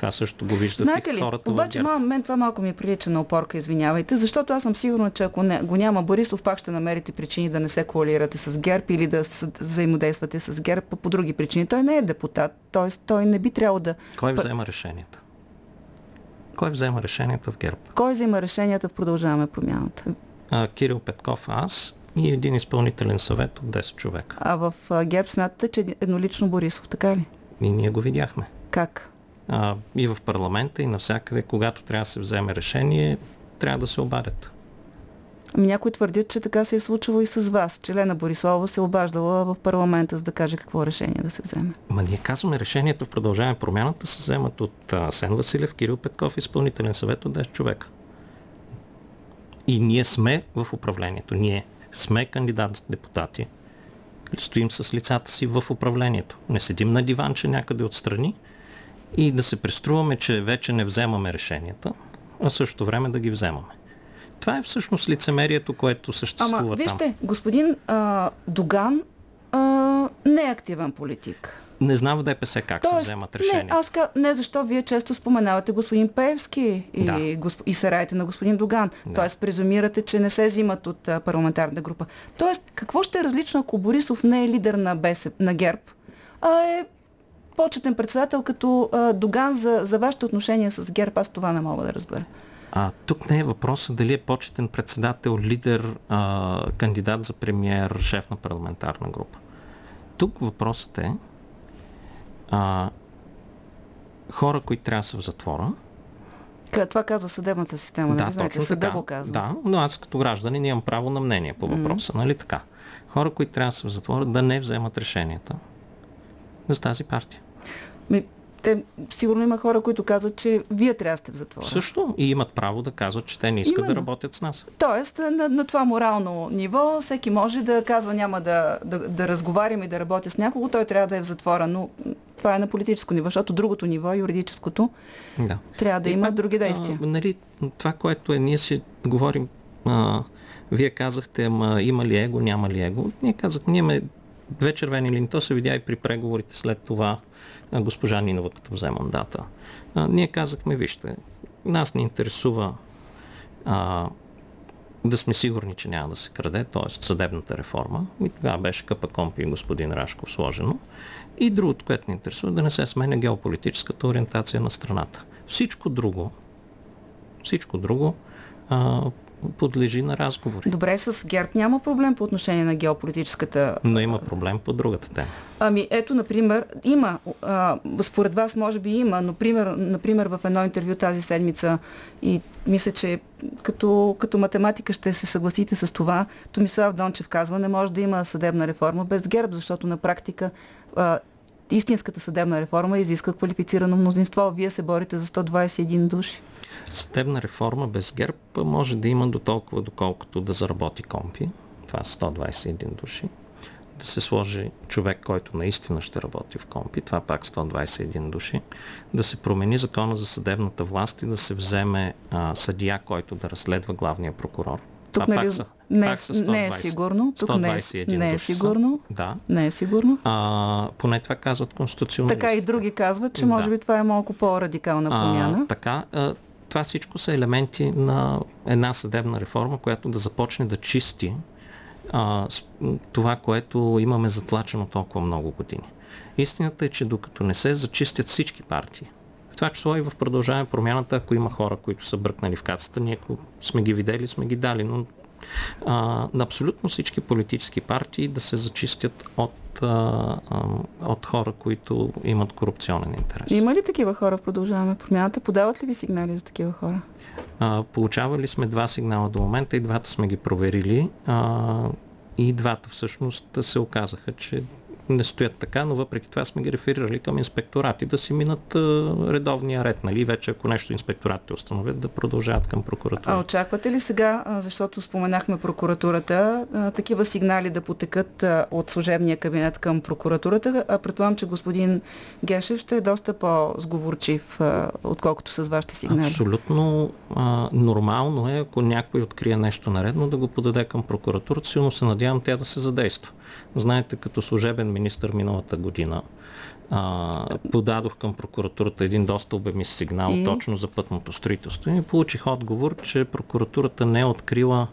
Това също го виждат Знаете ли, хората обаче мал, мен това малко ми прилича на опорка, извинявайте, защото аз съм сигурна, че ако не, го няма Борисов, пак ще намерите причини да не се коалирате с ГЕРБ или да взаимодействате с ГЕРБ по, по други причини. Той не е депутат, т.е. той не би трябвало да... Кой взема решенията? Кой взема решенията в ГЕРБ? Кой взема решенията в Продължаваме промяната? А, Кирил Петков, аз и един изпълнителен съвет от 10 човека. А в ГЕРБ смятате, че еднолично Борисов, така ли? И ние го видяхме. Как? А, и в парламента, и навсякъде, когато трябва да се вземе решение, трябва да се обадят. Ами някои твърдят, че така се е случвало и с вас, че Лена Борисова се обаждала в парламента, за да каже какво решение да се вземе. Ма ние казваме, решението в продължаване промяната се вземат от Сен Василев, Кирил Петков, изпълнителен съвет от 10 човека. И ние сме в управлението. Ние сме кандидат за депутати. Стоим с лицата си в управлението. Не седим на диванче някъде отстрани, и да се преструваме, че вече не вземаме решенията, а също време да ги вземаме. Това е всъщност лицемерието, което съществува Ама, там. вижте, господин а, Доган а, не е активен политик. Не знам в ДПС как Тоест, се вземат решения. Не, аз ка, не защо вие често споменавате господин Певски и, да. госп... и сараите на господин Доган. Да. Тоест презумирате, че не се взимат от а, парламентарна група. Тоест, какво ще е различно, ако Борисов не е лидер на, БСП, на ГЕРБ, а е почетен председател като а, Доган за, за вашето отношение с ГЕРБ, аз това не мога да разбера. А, тук не е въпросът дали е почетен председател, лидер, а, кандидат за премьер, шеф на парламентарна група. Тук въпросът е а, хора, които трябва да са в затвора. Това казва съдебната система, да, нали знаете? Точно Съда така. го казва. Да, но аз като гражданин имам право на мнение по въпроса, mm-hmm. нали така? Хора, които трябва да са в затвора, да не вземат решенията за тази партия. Ми, те, сигурно има хора, които казват, че вие трябва да сте в затвора. Също и имат право да казват, че те не искат Именно. да работят с нас. Тоест, на, на това морално ниво, всеки може да казва, няма да, да, да разговарям и да работя с някого, той трябва да е в затвора. Но това е на политическо ниво, защото другото ниво, юридическото, да. трябва да и има пак, други действия. А, нали, това, което е, ние си говорим, а, вие казахте, ама има ли его, няма ли его. Ние казах, ние имаме две червени линии. То се видя и при преговорите след това госпожа Нинова, като взе мандата. А, ние казахме, вижте, нас не интересува а, да сме сигурни, че няма да се краде, т.е. съдебната реформа. И тогава беше Компи и господин Рашков сложено. И другото, което ни интересува, да не се сменя геополитическата ориентация на страната. Всичко друго, всичко друго а, подлежи на разговори. Добре, с ГЕРБ няма проблем по отношение на геополитическата... Но има проблем по другата тема. Ами ето, например, има, а, според вас може би има, но пример, например в едно интервю тази седмица и мисля, че като, като математика ще се съгласите с това, Томислав Дончев казва, не може да има съдебна реформа без ГЕРБ, защото на практика а, истинската съдебна реформа изисква квалифицирано мнозинство. Вие се борите за 121 души. Съдебна реформа без ГЕРБ може да има до толкова, доколкото да заработи компи. Това са 121 души. Да се сложи човек, който наистина ще работи в компи. Това пак 121 души. Да се промени закона за съдебната власт и да се вземе а, съдия, който да разследва главния прокурор. Тук нали, не, пак са 120, не е сигурно. Тук не е, не е сигурно. Да. Не е сигурно. А, поне това казват конституционалистите. Така и други казват, че може да. би това е малко по-радикална промяна. А, така, а, това всичко са елементи на една съдебна реформа, която да започне да чисти а, това, което имаме затлачено толкова много години. Истината е, че докато не се зачистят всички партии, това число и в продължаване промяната, ако има хора, които са бръкнали в кацата, ние ако сме ги видели, сме ги дали, но а, на абсолютно всички политически партии да се зачистят от, а, от хора, които имат корупционен интерес. Има ли такива хора в продължаваме промяната? Подават ли ви сигнали за такива хора? А, получавали сме два сигнала до момента и двата сме ги проверили. А, и двата всъщност се оказаха, че не стоят така, но въпреки това сме ги реферирали към инспекторати да си минат редовния ред, нали? Вече ако нещо инспекторатите установят, да продължават към прокуратура. А очаквате ли сега, защото споменахме прокуратурата, такива сигнали да потекат от служебния кабинет към прокуратурата? А предполагам, че господин Гешев ще е доста по-сговорчив, отколкото с вашите сигнали. Абсолютно а, нормално е, ако някой открие нещо наредно, да го подаде към прокуратурата. Силно се надявам тя да се задейства. Знаете, като служебен министр миналата година а, подадох към прокуратурата един доста обемист сигнал и? точно за пътното строителство и получих отговор, че прокуратурата не е открила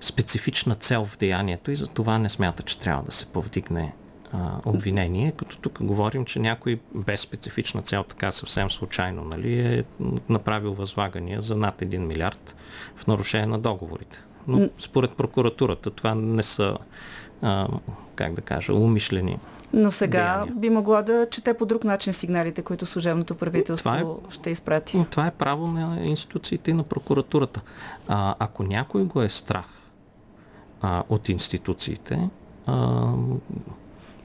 специфична цел в деянието и за това не смята, че трябва да се повдигне обвинение, като тук говорим, че някой без специфична цел, така съвсем случайно, нали, е направил възлагания за над 1 милиард в нарушение на договорите. Но според прокуратурата това не са а, как да кажа, умишлени. Но сега деяния. би могло да чете по друг начин сигналите, които служебното правителство това е, ще изпрати. Това е право на институциите и на прокуратурата. А, ако някой го е страх а, от институциите, а,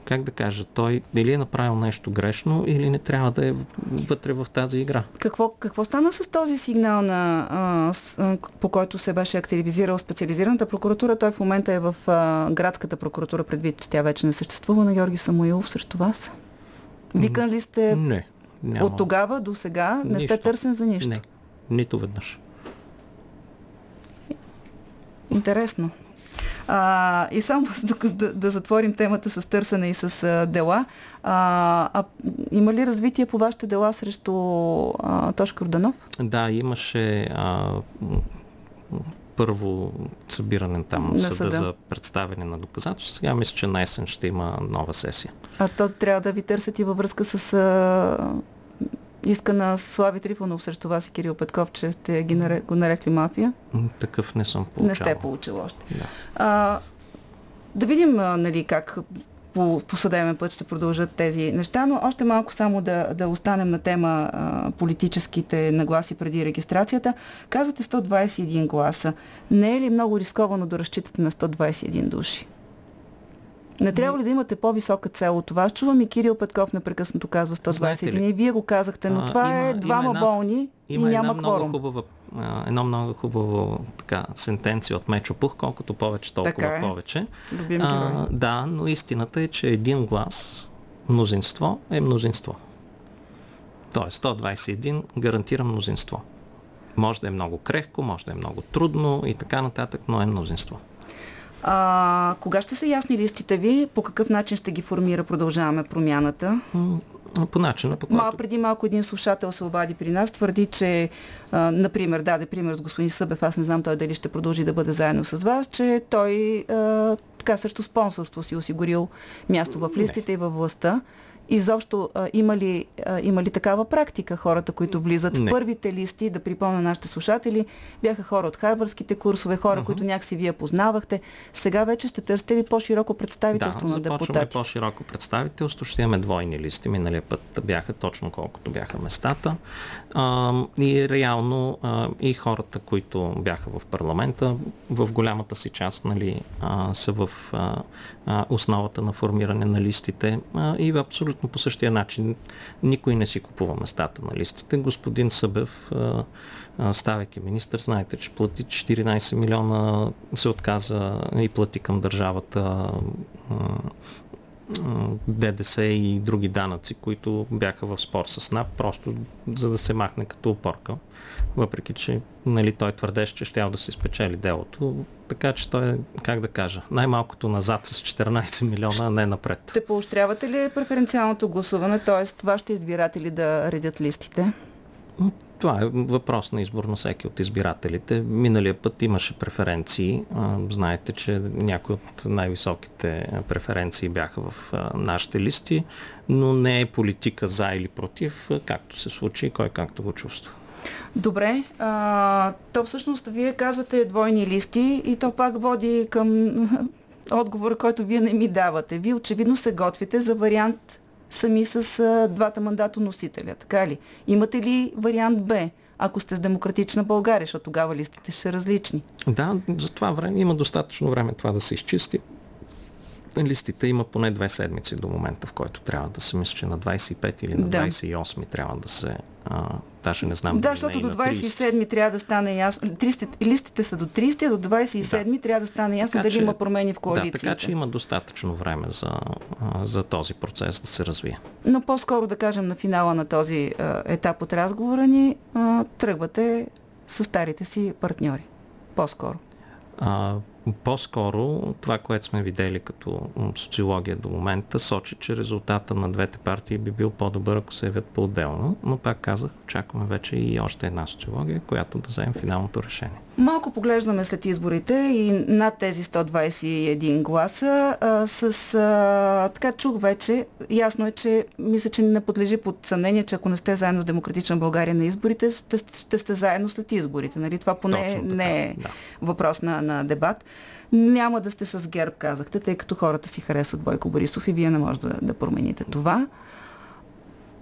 как да кажа, той дали е направил нещо грешно или не трябва да е вътре в тази игра. Какво, какво стана с този сигнал, на, а, с, по който се беше активизирал специализираната прокуратура? Той в момента е в а, градската прокуратура, предвид, че тя вече не съществува на Георги Самоилов срещу вас. Викан ли сте не, няма. от тогава до сега? Не нищо. сте търсен за нищо? Не, нито веднъж. Интересно. А, и само [laughs] да, да затворим темата с търсене и с а, дела. А, а, има ли развитие по вашите дела срещу а, Тошко Орданов? Да, имаше а, първо събиране там на съда, съда за представяне на доказателства. Сега мисля, че на есен ще има нова сесия. А то трябва да ви търсят и във връзка с а, иска на Слави Трифонов срещу вас и Кирил Петков, че сте ги нарек, го нарекли мафия? Такъв не съм получал. Не сте получил още. Да, а, да видим а, нали, как по, по съдебен път ще продължат тези неща, но още малко само да, да останем на тема а, политическите нагласи преди регистрацията. Казвате 121 гласа. Не е ли много рисковано да разчитате на 121 души? Не трябва ли да имате по-висока цел от това? Чувам и Кирил Петков непрекъснато казва 121 и вие го казахте, но това а, има, е двама има болни има и няма една кворум. Много хубава, едно много хубаво така, сентенция от Мечо Пух, колкото повече, толкова така е. повече. а, да, но истината е, че един глас, мнозинство е мнозинство. Тоест 121 гарантира мнозинство. Може да е много крехко, може да е много трудно и така нататък, но е мнозинство. А, кога ще са ясни листите ви? По какъв начин ще ги формира Продължаваме промяната? По начина, по който... Мал, преди малко един слушател се обади при нас, твърди, че, а, например, даде пример с господин Събев, аз не знам той дали ще продължи да бъде заедно с вас, че той а, така срещу спонсорство си осигурил място в листите не. и във властта. Изобщо а, има, ли, а, има ли такава практика хората, които влизат Не. в първите листи, да припомня нашите слушатели, бяха хора от харвардските курсове, хора, uh-huh. които някакси вие познавахте. Сега вече ще търсите ли по-широко представителство да, на депутати? Да, по-широко представителство. Ще имаме двойни листи. Миналия път бяха точно колкото бяха местата. А, и реално а, и хората, които бяха в парламента, в голямата си част нали, а, са в а, основата на формиране на листите а, и абсолютно по същия начин никой не си купува местата на листите. Господин Събев, а, а, ставайки министр, знаете, че плати 14 милиона, се отказа и плати към държавата ДДС и други данъци, които бяха в спор с НАП, просто за да се махне като опорка. Въпреки, че нали, той твърдеше, че ще да се спечели делото. Така че той как да кажа, най-малкото назад с 14 милиона, а не напред. Те поощрявате ли преференциалното гласуване, т.е. вашите избиратели да редят листите? Това е въпрос на избор на всеки от избирателите. Миналия път имаше преференции. Знаете, че някои от най-високите преференции бяха в нашите листи, но не е политика за или против, както се случи и кой както го чувства. Добре, а, то всъщност вие казвате двойни листи и то пак води към [laughs] отговора, който вие не ми давате. Вие очевидно се готвите за вариант сами с а, двата мандатоносителя, така ли? Имате ли вариант Б? ако сте с демократична България, защото тогава листите ще са различни. Да, за това време има достатъчно време това да се изчисти. Листите има поне две седмици до момента, в който трябва да се мисля, че на 25 или на 28 да. трябва да се а, даже не знам. Да, защото до 27 трябва да стане ясно. 30, листите са до 30, а до 27 да. трябва да стане ясно така, дали че, има промени в коалицията. Да, така че има достатъчно време за, за този процес да се развие. Но по-скоро да кажем на финала на този етап от разговора ни тръгвате с старите си партньори. По-скоро. По-скоро това, което сме видели като социология до момента, сочи, че резултата на двете партии би бил по-добър, ако се явят по-отделно, но пак казах, очакваме вече и още една социология, която да вземе финалното решение. Малко поглеждаме след изборите и над тези 121 гласа а, с... А, така чух вече, ясно е, че мисля, че не подлежи под съмнение, че ако не сте заедно с Демократична България на изборите, ще, ще сте заедно след изборите. Нали? Това поне не е да. въпрос на, на дебат. Няма да сте с ГЕРБ, казахте, тъй като хората си харесват Бойко Борисов и вие не можете да, да промените това.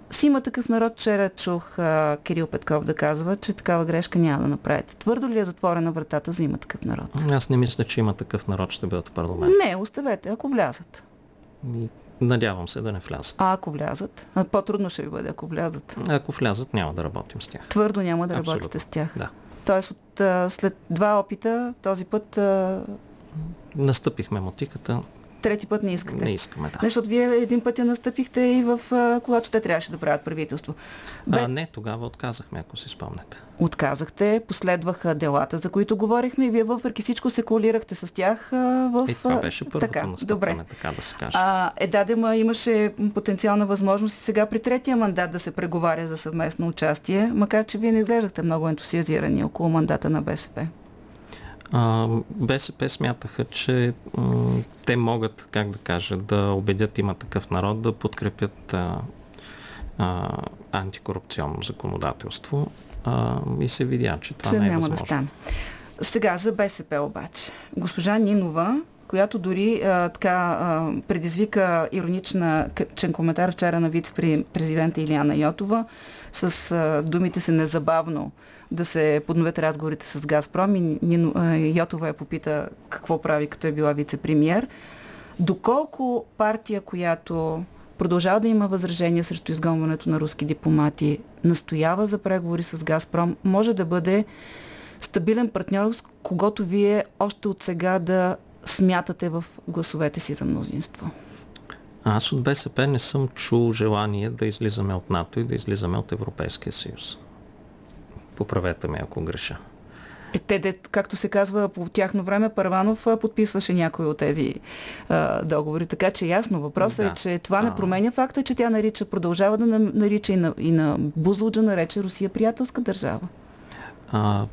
С има такъв народ, вчера чух а, Кирил Петков да казва, че такава грешка няма да направите. Твърдо ли е затворена вратата за има такъв народ? Аз не мисля, че има такъв народ, ще бъдат в парламент. Не, оставете, ако влязат. Надявам се да не влязат. А ако влязат? По-трудно ще ви бъде, ако влязат. Ако влязат, няма да работим с тях. Твърдо няма да Абсолютно. работите с тях. Да. Тоест, от, след два опита, този път. Настъпихме мотиката, трети път не искате. Не искаме, да. Защото вие един път я настъпихте и в когато те трябваше да правят правителство. Бе... А, не, тогава отказахме, ако си спомняте. Отказахте, последваха делата, за които говорихме и вие въпреки всичко се коалирахте с тях в... И е, това беше първото така, добре. така да се каже. А, е, дадема имаше потенциална възможност и сега при третия мандат да се преговаря за съвместно участие, макар че вие не изглеждахте много ентусиазирани около мандата на БСП. БСП смятаха, че м- те могат, как да кажа, да убедят има такъв народ да подкрепят а, а, антикорупционно законодателство а, и се видя, че това че не е няма възможно. да стане. Сега за БСП обаче. Госпожа Нинова, която дори а, така а, предизвика иронична чен коментар вчера на вице-президента Илияна Йотова с а, думите се незабавно да се подновят разговорите с Газпром и Нино, Йотова я попита какво прави, като е била вице-премьер. Доколко партия, която продължава да има възражения срещу изгонването на руски дипломати, настоява за преговори с Газпром, може да бъде стабилен партньор, с когото вие още от сега да смятате в гласовете си за мнозинство? Аз от БСП не съм чул желание да излизаме от НАТО и да излизаме от Европейския съюз. Поправете ме, ако греша. Е, те, както се казва, по тяхно време Парванов подписваше някои от тези а, договори. Така че ясно, въпросът е, да. е, че това не променя факта, че тя нарича, продължава да нарича и на, и на Бузлуджа нарече Русия приятелска държава. А,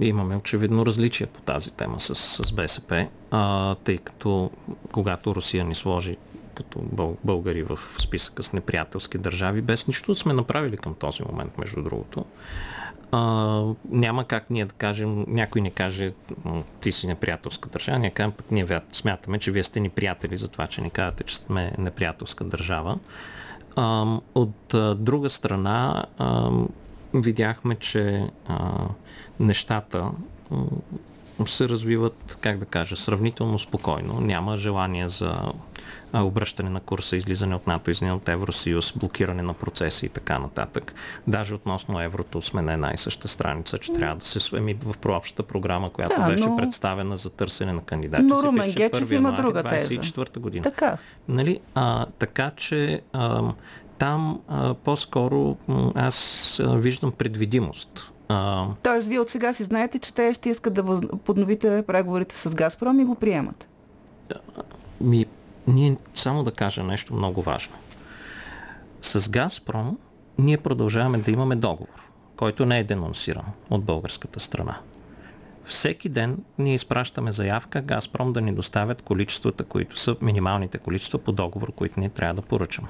имаме очевидно различия по тази тема с, с БСП, а, тъй като когато Русия ни сложи като българи в списъка с неприятелски държави, без нищо сме направили към този момент, между другото а, няма как ние да кажем, някой не каже, ти си неприятелска държава, ние кажем, пък ние смятаме, че вие сте ни приятели за това, че ни казвате, че сме неприятелска държава. А, от а, друга страна, а, видяхме, че а, нещата се развиват, как да кажа, сравнително спокойно. Няма желание за обръщане на курса, излизане от НАТО, излизане от Евросъюз, блокиране на процеси и така нататък. Даже относно еврото сме на една и съща страница, че трябва да се свеми в прообщата програма, която да, беше но... представена за търсене на кандидати. Но Румен Гечев има друга теза. година. Така. Нали? А, така че а, там а, по-скоро аз а, виждам предвидимост. А... Тоест, вие от сега си знаете, че те ще искат да подновите преговорите с Газпром и го приемат. Ми, ние само да кажа нещо много важно. С Газпром ние продължаваме да имаме договор, който не е денонсиран от българската страна. Всеки ден ние изпращаме заявка Газпром да ни доставят количествата, които са минималните количества по договор, които ние трябва да поръчаме.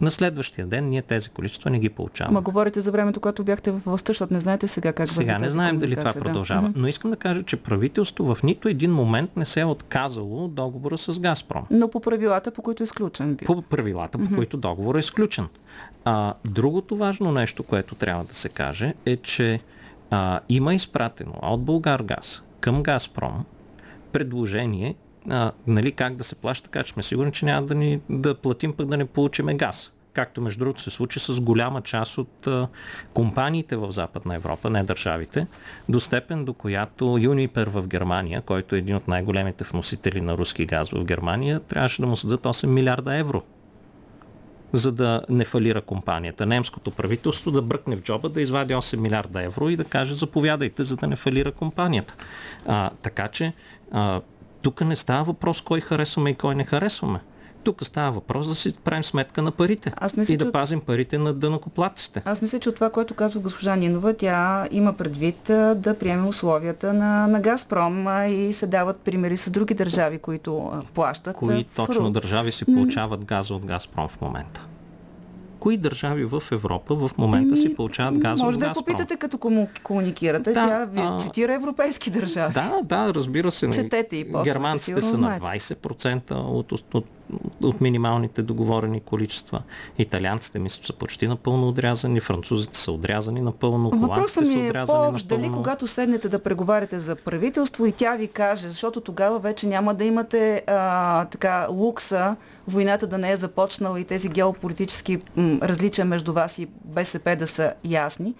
На следващия ден ние тези количества не ги получаваме. Ма говорите за времето, когато бяхте в властта, защото не знаете сега как Сега не знаем дали това продължава. Да. Но искам да кажа, че правителство в нито един момент не се е отказало договора с Газпром. Но по правилата, по които е изключен. По правилата, по mm-hmm. които договор е изключен. А, другото важно нещо, което трябва да се каже, е, че а, има изпратено от Българгаз към Газпром предложение а, нали, как да се плаща, така че сме сигурни, че няма да, ни, да платим пък да не получиме газ. Както между другото се случи с голяма част от а, компаниите в Западна Европа, не държавите, до степен до която Юнипер в Германия, който е един от най-големите вносители на руски газ в Германия, трябваше да му съдат 8 милиарда евро за да не фалира компанията. Немското правителство да бръкне в джоба, да извади 8 милиарда евро и да каже заповядайте, за да не фалира компанията. А, така че а, тук не става въпрос кой харесваме и кой не харесваме. Тук става въпрос да си правим сметка на парите Аз мисля, и да че... пазим парите на дънакоплатците. Аз мисля, че от това, което казва госпожа Нинова, тя има предвид да приеме условията на, на Газпром и се дават примери с други държави, които плащат. Кои точно държави си получават газа от Газпром в момента? Кои държави в Европа в момента си получават газ Може да попитате като комуникирате. Да, Тя ви а... цитира европейски държави. Да, да, разбира се. Четете и Германците са на 20% от, от, от, минималните договорени количества. Италианците мисля, че са почти напълно отрязани, французите са отрязани напълно, Въпросът ми е по-общ, дали когато седнете да преговаряте за правителство и тя ви каже, защото тогава вече няма да имате а, така лукса войната да не е започнала и тези геополитически м, различия между вас и БСП да са ясни.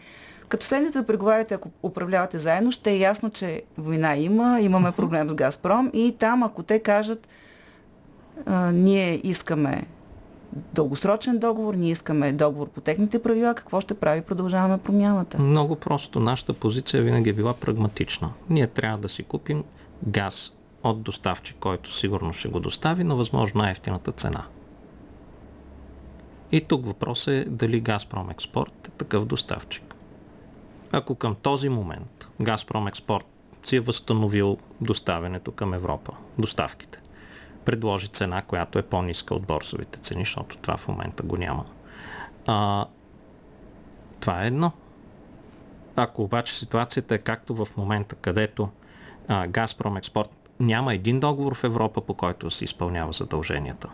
Като седнете да преговаряте, ако управлявате заедно, ще е ясно, че война има, имаме проблем с Газпром и там, ако те кажат, ние искаме дългосрочен договор, ние искаме договор по техните правила, какво ще прави, продължаваме промяната? Много просто. Нашата позиция винаги е била прагматична. Ние трябва да си купим газ от доставчик, който сигурно ще го достави на възможно най-ефтината цена. И тук въпрос е дали Газпром Експорт е такъв доставчик. Ако към този момент Газпром Експорт си е възстановил доставянето към Европа, доставките, предложи цена, която е по-ниска от борсовите цени, защото това в момента го няма. А, това е едно. Ако обаче ситуацията е както в момента, където а, Газпром Експорт няма един договор в Европа, по който се изпълнява задълженията.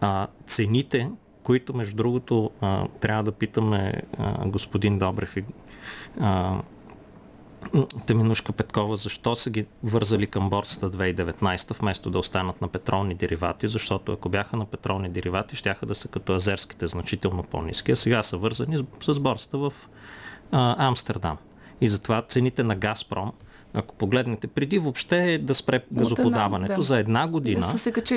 А, цените, които между другото а, трябва да питаме а, господин Добрев и а, Теминушка Петкова, защо са ги вързали към борсата 2019, вместо да останат на петролни деривати, защото ако бяха на петролни деривати, щяха да са като азерските значително по-низки, а сега са вързани с борсата в а, Амстердам. И затова цените на Газпром ако погледнете, преди въобще да спре газоподаването, да. за една година,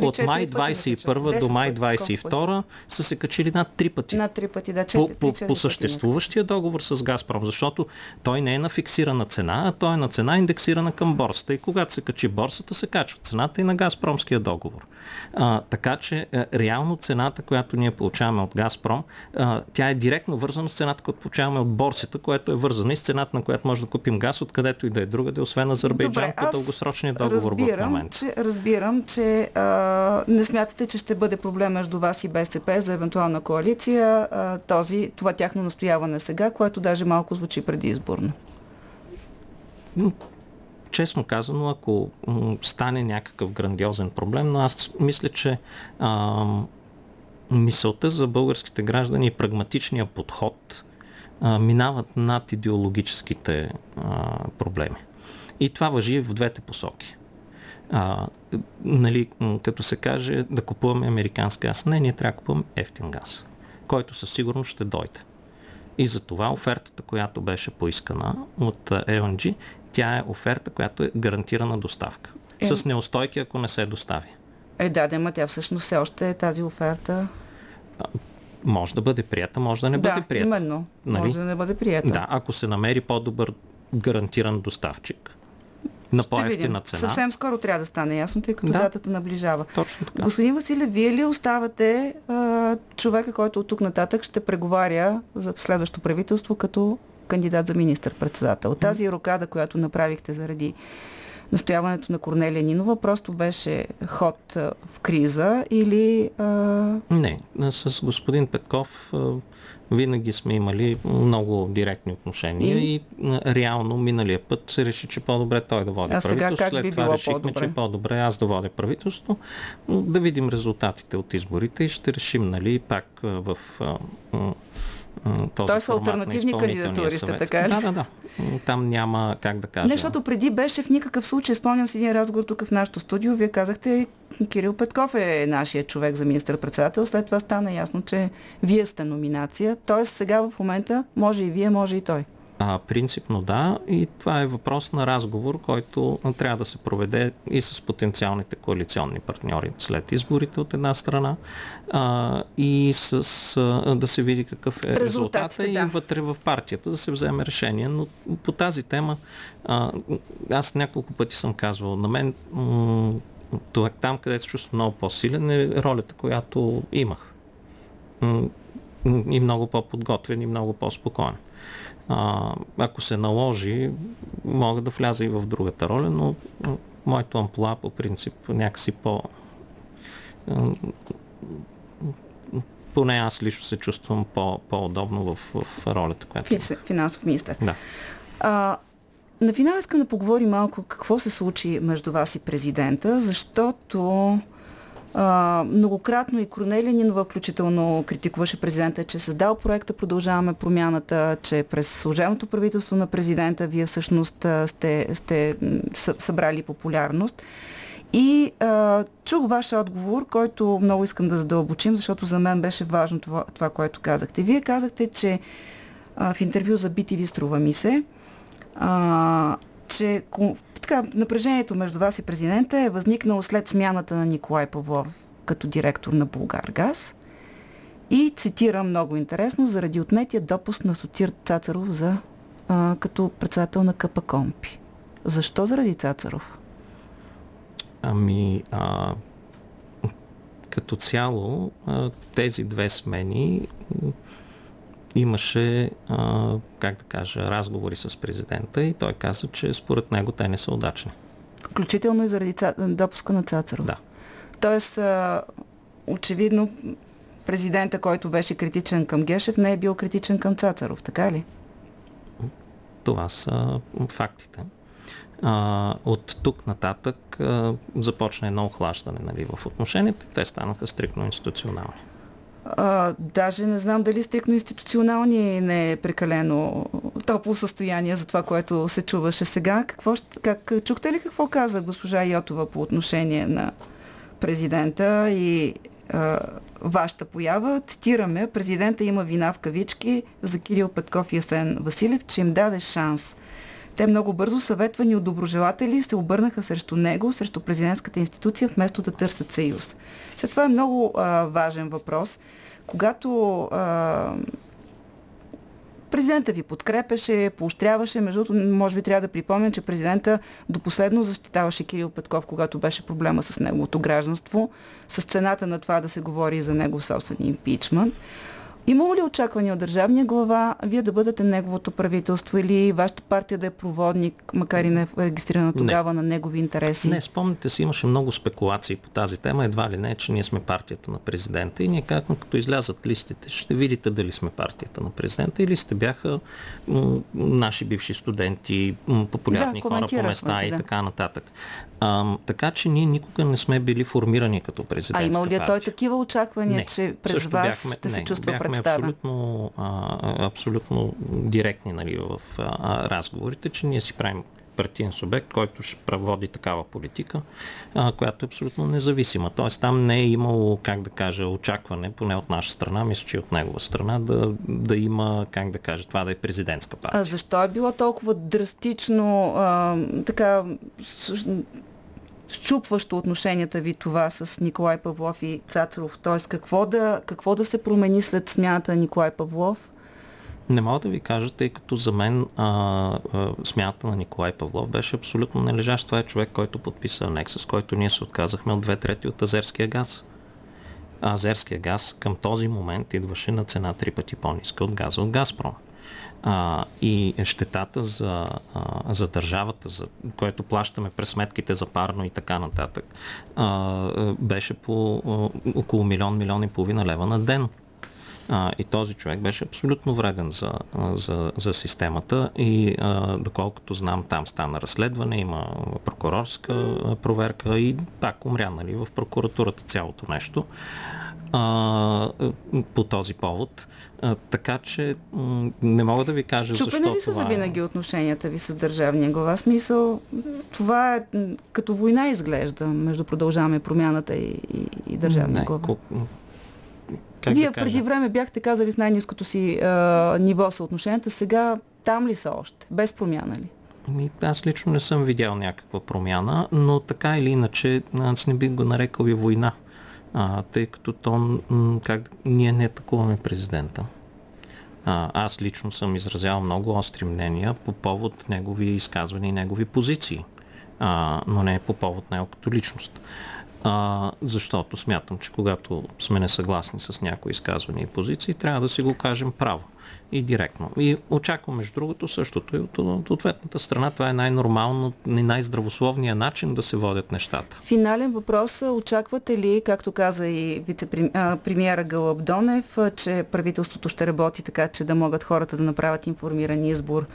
от май 21 до май 22 са се качили над три пъти. Над три пъти, да, 4, по, по, по съществуващия договор с Газпром, защото той не е на фиксирана цена, а той е на цена индексирана към борсата. И когато се качи борсата, се качва цената и на Газпромския договор. А, така че е, реално цената, която ние получаваме от Газпром, а, тя е директно вързана с цената, която получаваме от борсата, която е вързана и с цената, на която може да купим газ, откъдето и да е другаде, освен Азербайджан по дългосрочния договор разбирам, в момента. Че, разбирам, че а, не смятате, че ще бъде проблем между вас и БСП за евентуална коалиция а, този, това тяхно настояване сега, което даже малко звучи предизборно честно казано, ако стане някакъв грандиозен проблем, но аз мисля, че а, мисълта за българските граждани и прагматичния подход а, минават над идеологическите а, проблеми. И това въжи в двете посоки. А, нали, като се каже да купуваме американски газ. Не, ние трябва да купуваме ефтин газ, който със сигурност ще дойде. И за това офертата, която беше поискана от LNG, тя е оферта, която е гарантирана доставка. Е... С неустойки, ако не се достави. Е, да, да, тя всъщност все още е тази оферта. Може да бъде прията, може да не да, бъде прията. именно. Нали? Може да не бъде прията. Да, ако се намери по-добър гарантиран доставчик на по-ефтина цена. Съвсем скоро трябва да стане ясно, тъй като да, датата наближава. Точно така. Господин Василев, вие ли оставате а, човека, който от тук нататък ще преговаря за следващото правителство като кандидат за министър-председател. Тази рокада, която направихте заради настояването на Корнелия Нинова просто беше ход в криза или... А... Не, с господин Петков винаги сме имали много директни отношения и, и реално миналия път се реши, че по-добре той да води а правителство. Сега След би това решихме, по-добре? че е по-добре аз да водя правителство. Да видим резултатите от изборите и ще решим, нали, пак в този Тоест формат алтернативни на кандидатури сте, така ли? Да, да, да. Там няма как да кажа. Не, защото преди беше в никакъв случай, спомням си един разговор тук в нашото студио, вие казахте, Кирил Петков е нашия човек за министър-председател, след това стана ясно, че вие сте номинация, т.е. сега в момента може и вие, може и той. А, принципно да. И това е въпрос на разговор, който трябва да се проведе и с потенциалните коалиционни партньори след изборите от една страна а, и с, а, да се види какъв е резултата да. и вътре в партията да се вземе решение. Но по тази тема а, аз няколко пъти съм казвал, на мен м- това, там, където се чувства много по-силен е ролята, която имах. М- и много по-подготвен и много по-спокоен. А, ако се наложи, мога да вляза и в другата роля, но моето амплуа по принцип някакси по... Поне аз лично се чувствам по, по-удобно в, в ролята, която... Финансов министр. Да. А, на финал искам да поговорим малко какво се случи между вас и президента, защото многократно и Корнелия Нинова включително критикуваше президента, че е създал проекта Продължаваме промяната, че през служебното правителство на президента вие всъщност сте, сте събрали популярност. И а, чух ваш отговор, който много искам да задълбочим, защото за мен беше важно това, това което казахте. Вие казахте, че а, в интервю за BTV струва ми се, а, че така, напрежението между вас и президента е възникнало след смяната на Николай Павлов като директор на Булгаргаз. И цитирам много интересно, заради отнетия допуск на Сотир Цацаров за, а, като председател на КПКОМПИ. Защо заради Цацаров? Ами, а, като цяло, а, тези две смени имаше, а, как да кажа, разговори с президента и той каза, че според него те не са удачни. Включително и заради ца... допуска на Цацаров. Да. Тоест, а, очевидно, президента, който беше критичен към Гешев, не е бил критичен към Цацаров, така ли? Това са фактите. А, от тук нататък а, започна едно охлаждане нали, в отношенията. Те станаха стрикно институционални. А, даже не знам дали стрикно институционални не е прекалено топло състояние за това, което се чуваше сега. Какво, как, чухте ли какво каза госпожа Йотова по отношение на президента и а, вашата поява? Цитираме, президента има вина в кавички за Кирил Петков и Асен Василев, че им даде шанс. Те много бързо, съветвани от доброжелатели, се обърнаха срещу него, срещу президентската институция, вместо да търсят съюз. След това е много а, важен въпрос. Когато а, президента ви подкрепеше, поощряваше, между другото, може би трябва да припомня, че президента до последно защитаваше Кирил Петков, когато беше проблема с неговото гражданство, с цената на това да се говори за негов собствен импичмент. Имало ли очаквания от държавния глава вие да бъдете неговото правителство или вашата партия да е проводник, макар и не е регистрирана тогава не. на негови интереси? Не, спомните си, имаше много спекулации по тази тема. Едва ли не, че ние сме партията на президента и ние казахме, като излязат листите, ще видите дали сме партията на президента или сте бяха м- наши бивши студенти, м- популярни да, хора по места и да. така нататък. А, така че ние никога не сме били формирани като президентска А има ли партия. той такива очаквания, не, че през вас бяхме, ще се не, чувства бяхме представен? Абсолютно, а, абсолютно директни нали, в а, разговорите, че ние си правим партиен субект, който ще проводи такава политика, а, която е абсолютно независима. Тоест там не е имало, как да кажа, очакване, поне от наша страна, мисля, че и от негова страна, да, да има, как да кажа, това да е президентска партия. А защо е било толкова драстично, а, така, щупващо отношенията ви това с Николай Павлов и Цацаров? Т.е. Какво да, какво да се промени след смяната на Николай Павлов? Не мога да ви кажа, тъй като за мен а, а, смята на Николай Павлов беше абсолютно належащ. Това е човек, който подписа анекс, с който ние се отказахме от две трети от азерския газ. Азерския газ към този момент идваше на цена три пъти по-ниска от газа от Газпром. А, и щетата за, а, за държавата, за което плащаме през сметките за парно и така нататък, а, беше по а, около милион, милион и половина лева на ден. А, и този човек беше абсолютно вреден за, за, за системата и а, доколкото знам, там стана разследване, има прокурорска проверка и пак умря нали, в прокуратурата цялото нещо а, по този повод. А, така че м- не мога да ви кажа Чупени защо ли са това е. винаги отношенията ви с държавния глава? Смисъл, това е като война изглежда между продължаваме промяната и, и, и държавния Не, глава. ко- как Вие да кажа? преди време бяхте казали в най-низкото си а, ниво съотношенията, сега там ли са още? Без промяна ли? Аз лично не съм видял някаква промяна, но така или иначе, аз не бих го нарекал и война, а, тъй като то, как, ние не атакуваме президента. А, аз лично съм изразявал много остри мнения по повод негови изказвания и негови позиции, а, но не по повод него като личност. А, защото смятам, че когато сме несъгласни с някои изказвания и позиции, трябва да си го кажем право и директно. И очаквам, между другото, същото и от, от ответната страна. Това е най-нормално и най-здравословният начин да се водят нещата. Финален въпрос. Очаквате ли, както каза и вице-премьера Гълъб Донев, че правителството ще работи така, че да могат хората да направят информиран избор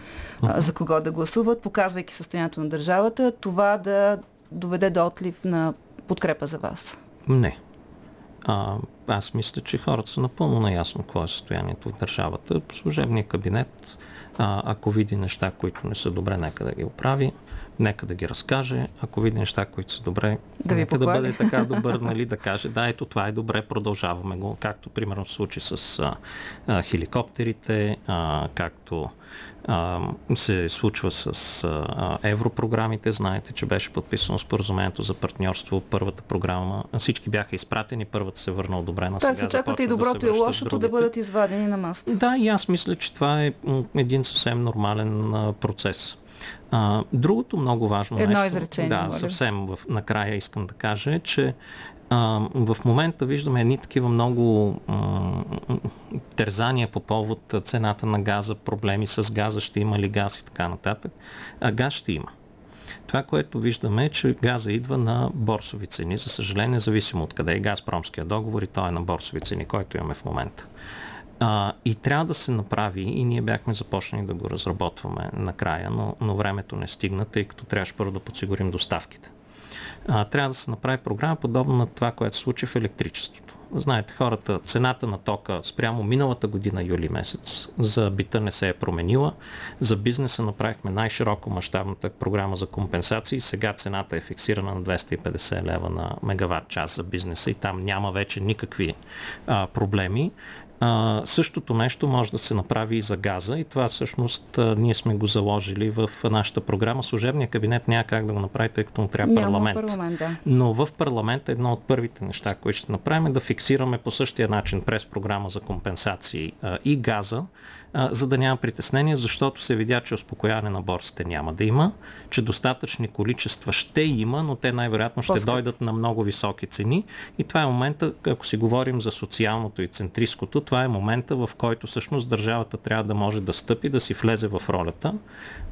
а, за кого да гласуват, показвайки състоянието на държавата, това да доведе до отлив на подкрепа за вас? Не. А, аз мисля, че хората са напълно наясно какво е състоянието в държавата. Служебният кабинет, а, ако види неща, които не са добре, нека да ги оправи, нека да ги разкаже. Ако види неща, които са добре, Да нека да похвали. бъде така [laughs] добър, нали, да каже, да, ето това е добре, продължаваме го. Както примерно случи с а, а, хеликоптерите, а, както а, се случва с а, европрограмите. Знаете, че беше подписано споразумението за партньорство. Първата програма, всички бяха изпратени, първата се върна одобрена. Та сега се очаквате и започва да доброто и лошото да бъдат извадени на масата. Да, и аз мисля, че това е един съвсем нормален а, процес. А, другото много важно Едно нещо, изречение, да, моля. съвсем в, накрая искам да кажа, е, че а, в момента виждаме едни такива много м, тързания по повод цената на газа, проблеми с газа, ще има ли газ и така нататък. А газ ще има. Това, което виждаме е, че газа идва на борсови цени. За съжаление, независимо от къде е Газпромския договор и той е на борсови цени, който имаме в момента. А, и трябва да се направи, и ние бяхме започнали да го разработваме накрая, но, но времето не стигна, тъй като трябваше първо да подсигурим доставките. А, трябва да се направи програма подобна на това, което се случи в електричеството. Знаете, хората, цената на тока спрямо миналата година, юли месец, за бита не се е променила. За бизнеса направихме най-широко мащабната програма за компенсации. Сега цената е фиксирана на 250 лева на мегаватт час за бизнеса и там няма вече никакви а, проблеми. А, същото нещо може да се направи и за газа и това всъщност а, ние сме го заложили в нашата програма. Служебния кабинет няма как да го направи, тъй като му трябва Няма парламент. парламент, да. Но в парламента едно от първите неща, които ще направим е да фиксираме по същия начин през програма за компенсации а, и газа, а, за да няма притеснение, защото се видя, че успокояване на борсите няма да има, че достатъчни количества ще има, но те най-вероятно ще По-скъпо. дойдат на много високи цени. И това е момента, ако си говорим за социалното и центристското, това е момента, в който всъщност държавата трябва да може да стъпи, да си влезе в ролята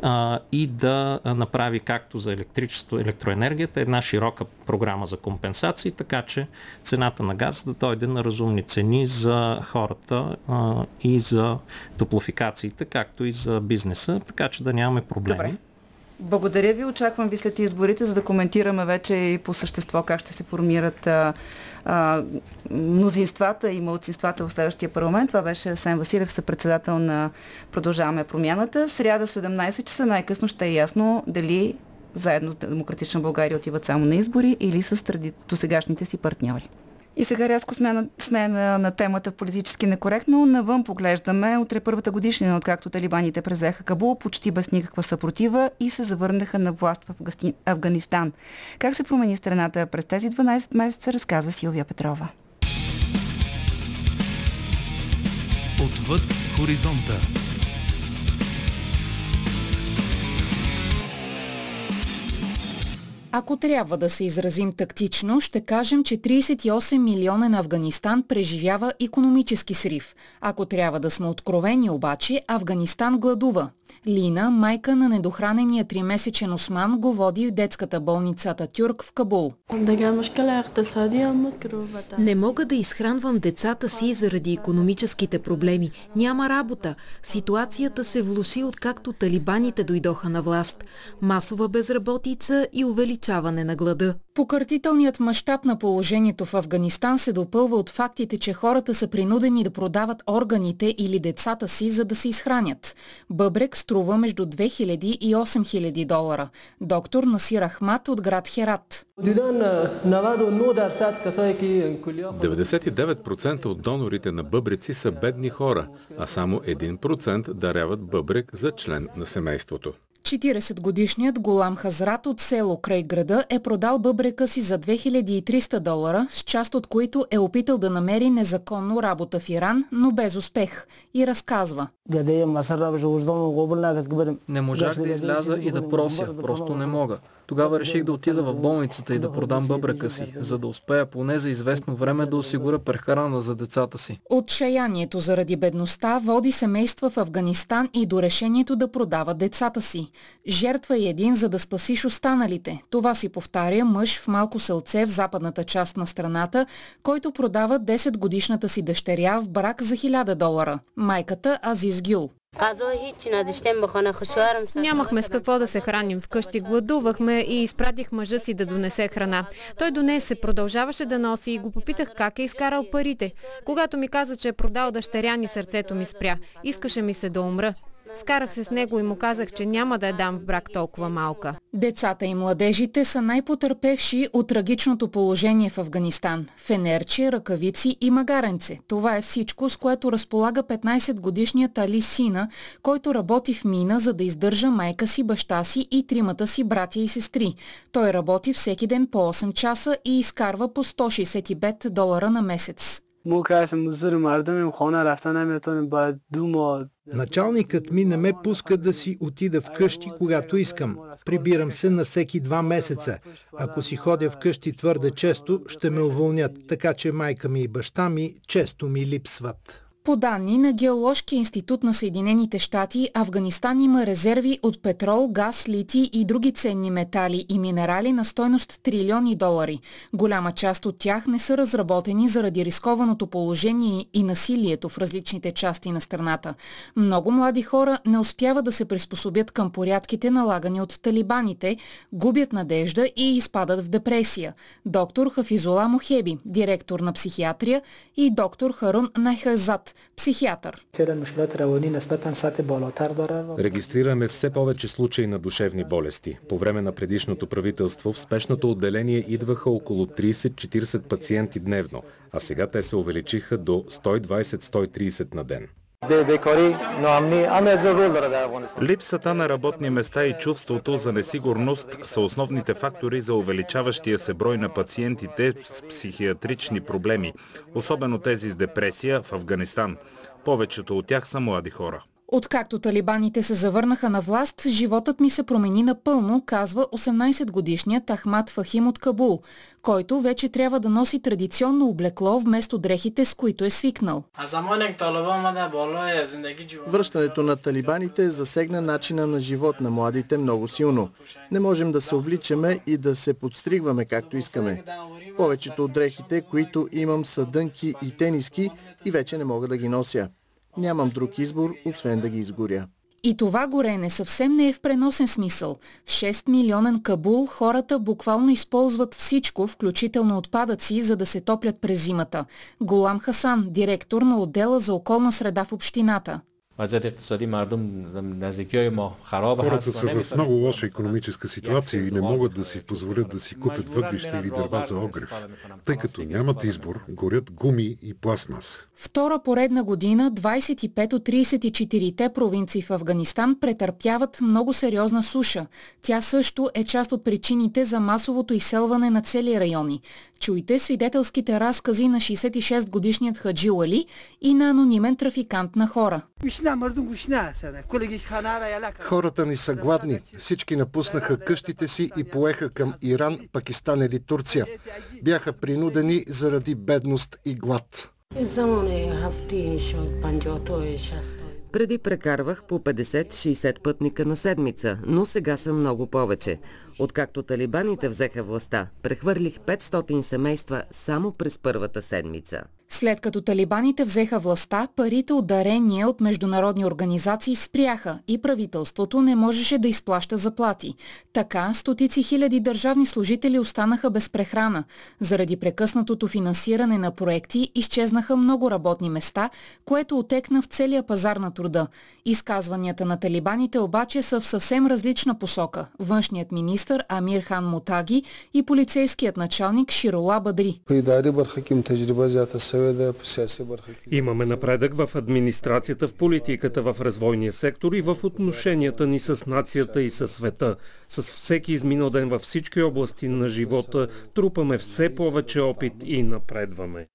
а, и да направи както за електричество, електроенергията, една широка програма за компенсации, така че цената на газ да дойде на разумни цени за хората а, и за топлофикациите, както и за бизнеса, така че да нямаме проблеми. Добре. Благодаря ви. Очаквам ви след изборите, за да коментираме вече и по същество как ще се формират а, мнозинствата и малцинствата в следващия парламент. Това беше Сен Василев, съпредседател на Продължаваме промяната. Сряда 17 часа най-късно ще е ясно дали заедно с Демократична България отиват само на избори или с досегашните си партньори. И сега рязко сме на, сме на, на темата политически некоректно. Навън поглеждаме. Утре първата годишнина, откакто талибаните презеха Кабул, почти без никаква съпротива и се завърнаха на власт в Афганистан. Как се промени страната през тези 12 месеца, разказва Силвия Петрова. Отвъд хоризонта. Ако трябва да се изразим тактично, ще кажем, че 38 милиона на Афганистан преживява економически срив. Ако трябва да сме откровени обаче, Афганистан гладува. Лина, майка на недохранения тримесечен осман, го води в детската болница Тюрк в Кабул. Не мога да изхранвам децата си заради економическите проблеми. Няма работа. Ситуацията се влуши откакто талибаните дойдоха на власт. Масова безработица и увеличаване на глада. Покъртителният мащаб на положението в Афганистан се допълва от фактите, че хората са принудени да продават органите или децата си, за да се изхранят. Бъбрек струва между 2000 и 8000 долара. Доктор Насир Ахмат от град Херат. 99% от донорите на бъбреци са бедни хора, а само 1% даряват бъбрек за член на семейството. 40-годишният Голам Хазрат от село край града е продал бъбрека си за 2300 долара, с част от които е опитал да намери незаконно работа в Иран, но без успех. И разказва. Не можах да изляза и да прося, просто не мога. Тогава реших да отида в болницата и да продам бъбрека си, за да успея поне за известно време да осигуря прехрана за децата си. Отчаянието заради бедността води семейства в Афганистан и до решението да продават децата си. Жертва е един, за да спасиш останалите. Това си повтаря мъж в малко селце в западната част на страната, който продава 10 годишната си дъщеря в брак за 1000 долара. Майката Азиз Гюл. Нямахме с какво да се храним вкъщи. Гладувахме и изпратих мъжа си да донесе храна. Той донесе, продължаваше да носи и го попитах как е изкарал парите. Когато ми каза, че е продал дъщеря ни, сърцето ми спря. Искаше ми се да умра. Скарах се с него и му казах, че няма да я дам в брак толкова малка. Децата и младежите са най-потърпевши от трагичното положение в Афганистан. Фенерче, ръкавици и магаренце. Това е всичко, с което разполага 15-годишният Али Сина, който работи в мина, за да издържа майка си, баща си и тримата си братя и сестри. Той работи всеки ден по 8 часа и изкарва по 165 долара на месец. Началникът ми не ме пуска да си отида вкъщи, когато искам. Прибирам се на всеки два месеца. Ако си ходя вкъщи твърде често, ще ме уволнят, така че майка ми и баща ми често ми липсват. По данни на Геоложкия институт на Съединените щати, Афганистан има резерви от петрол, газ, лити и други ценни метали и минерали на стойност трилиони долари. Голяма част от тях не са разработени заради рискованото положение и насилието в различните части на страната. Много млади хора не успяват да се приспособят към порядките налагани от талибаните, губят надежда и изпадат в депресия. Доктор Хафизула Мохеби, директор на психиатрия и доктор Харун Найхазат, психиатър. Регистрираме все повече случаи на душевни болести. По време на предишното правителство в спешното отделение идваха около 30-40 пациенти дневно, а сега те се увеличиха до 120-130 на ден. Липсата на работни места и чувството за несигурност са основните фактори за увеличаващия се брой на пациентите с психиатрични проблеми, особено тези с депресия в Афганистан. Повечето от тях са млади хора. Откакто талибаните се завърнаха на власт, животът ми се промени напълно, казва 18-годишният Ахмад Фахим от Кабул, който вече трябва да носи традиционно облекло вместо дрехите, с които е свикнал. Връщането на талибаните засегна начина на живот на младите много силно. Не можем да се обличаме и да се подстригваме както искаме. Повечето от дрехите, които имам са дънки и тениски и вече не мога да ги нося. Нямам друг избор, освен да ги изгоря. И това горене съвсем не е в преносен смисъл. В 6 милионен Кабул хората буквално използват всичко, включително отпадъци, за да се топлят през зимата. Голам Хасан, директор на отдела за околна среда в общината. Хората са в много лоша економическа ситуация и не могат да си позволят да си купят въглища или дърва за огрев, тъй като нямат избор, горят гуми и пластмас. Втора поредна година 25 от 34-те провинции в Афганистан претърпяват много сериозна суша. Тя също е част от причините за масовото изселване на цели райони. Чуйте свидетелските разкази на 66-годишният Хаджи Али и на анонимен трафикант на хора. Хората ни са гладни. Всички напуснаха къщите си и поеха към Иран, Пакистан или Турция. Бяха принудени заради бедност и глад. Преди прекарвах по 50-60 пътника на седмица, но сега са много повече. Откакто талибаните взеха властта, прехвърлих 500 семейства само през първата седмица. След като талибаните взеха властта, парите от дарения от международни организации спряха и правителството не можеше да изплаща заплати. Така, стотици хиляди държавни служители останаха без прехрана. Заради прекъснатото финансиране на проекти изчезнаха много работни места, което отекна в целия пазар на труда. Изказванията на талибаните обаче са в съвсем различна посока. Външният министр Амир Хан Мутаги и полицейският началник Широла Бадри. Имаме напредък в администрацията, в политиката, в развойния сектор и в отношенията ни с нацията и със света. С всеки изминал ден във всички области на живота трупаме все повече опит и напредваме.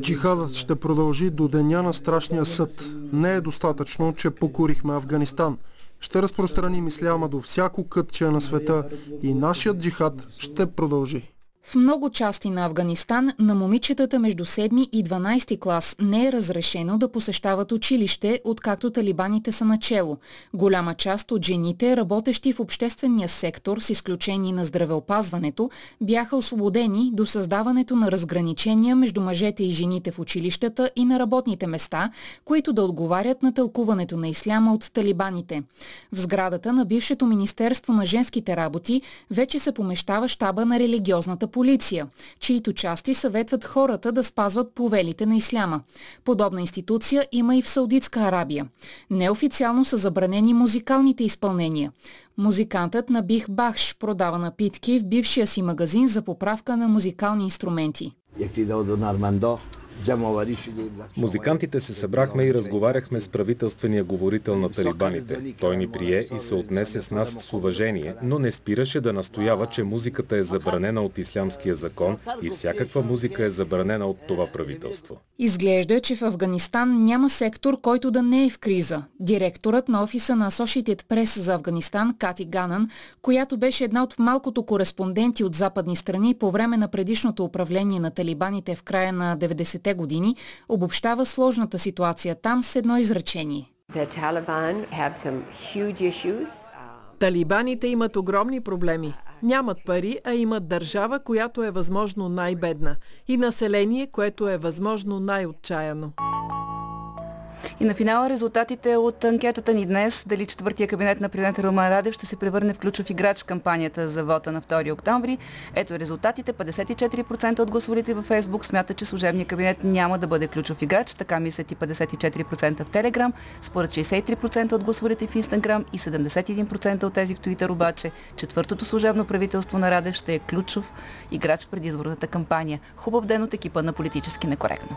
Джихадът ще продължи до деня на страшния съд. Не е достатъчно, че покорихме Афганистан. Ще разпространим исляма до всяко кътче на света и нашият джихад ще продължи. В много части на Афганистан на момичетата между 7 и 12 клас не е разрешено да посещават училище, откакто талибаните са начело. Голяма част от жените, работещи в обществения сектор, с изключение на здравеопазването, бяха освободени до създаването на разграничения между мъжете и жените в училищата и на работните места, които да отговарят на тълкуването на исляма от талибаните. В сградата на бившето Министерство на женските работи вече се помещава щаба на религиозната полиция, чието части съветват хората да спазват повелите на исляма. Подобна институция има и в Саудитска Арабия. Неофициално са забранени музикалните изпълнения. Музикантът на Бих Бахш продава напитки в бившия си магазин за поправка на музикални инструменти. Музикантите се събрахме и разговаряхме с правителствения говорител на талибаните. Той ни прие и се отнесе с нас с уважение, но не спираше да настоява, че музиката е забранена от ислямския закон и всякаква музика е забранена от това правителство. Изглежда, че в Афганистан няма сектор, който да не е в криза. Директорът на офиса на Associated Press за Афганистан, Кати Ганан, която беше една от малкото кореспонденти от западни страни по време на предишното управление на талибаните в края на 90-те години, обобщава сложната ситуация там с едно изречение. Талибаните имат огромни проблеми. Нямат пари, а имат държава, която е възможно най-бедна и население, което е възможно най-отчаяно. И на финала резултатите от анкетата ни днес, дали четвъртия кабинет на президента Роман Радев ще се превърне в ключов играч в кампанията за вота на 2 октомври. Ето резултатите. 54% от гласовалите във Фейсбук смятат, че служебният кабинет няма да бъде ключов играч. Така мислят и 54% в Телеграм. Според 63% от гласовалите в Инстаграм и 71% от тези в Твитър обаче, четвъртото служебно правителство на Радев ще е ключов играч в предизборната кампания. Хубав ден от екипа на политически некоректно.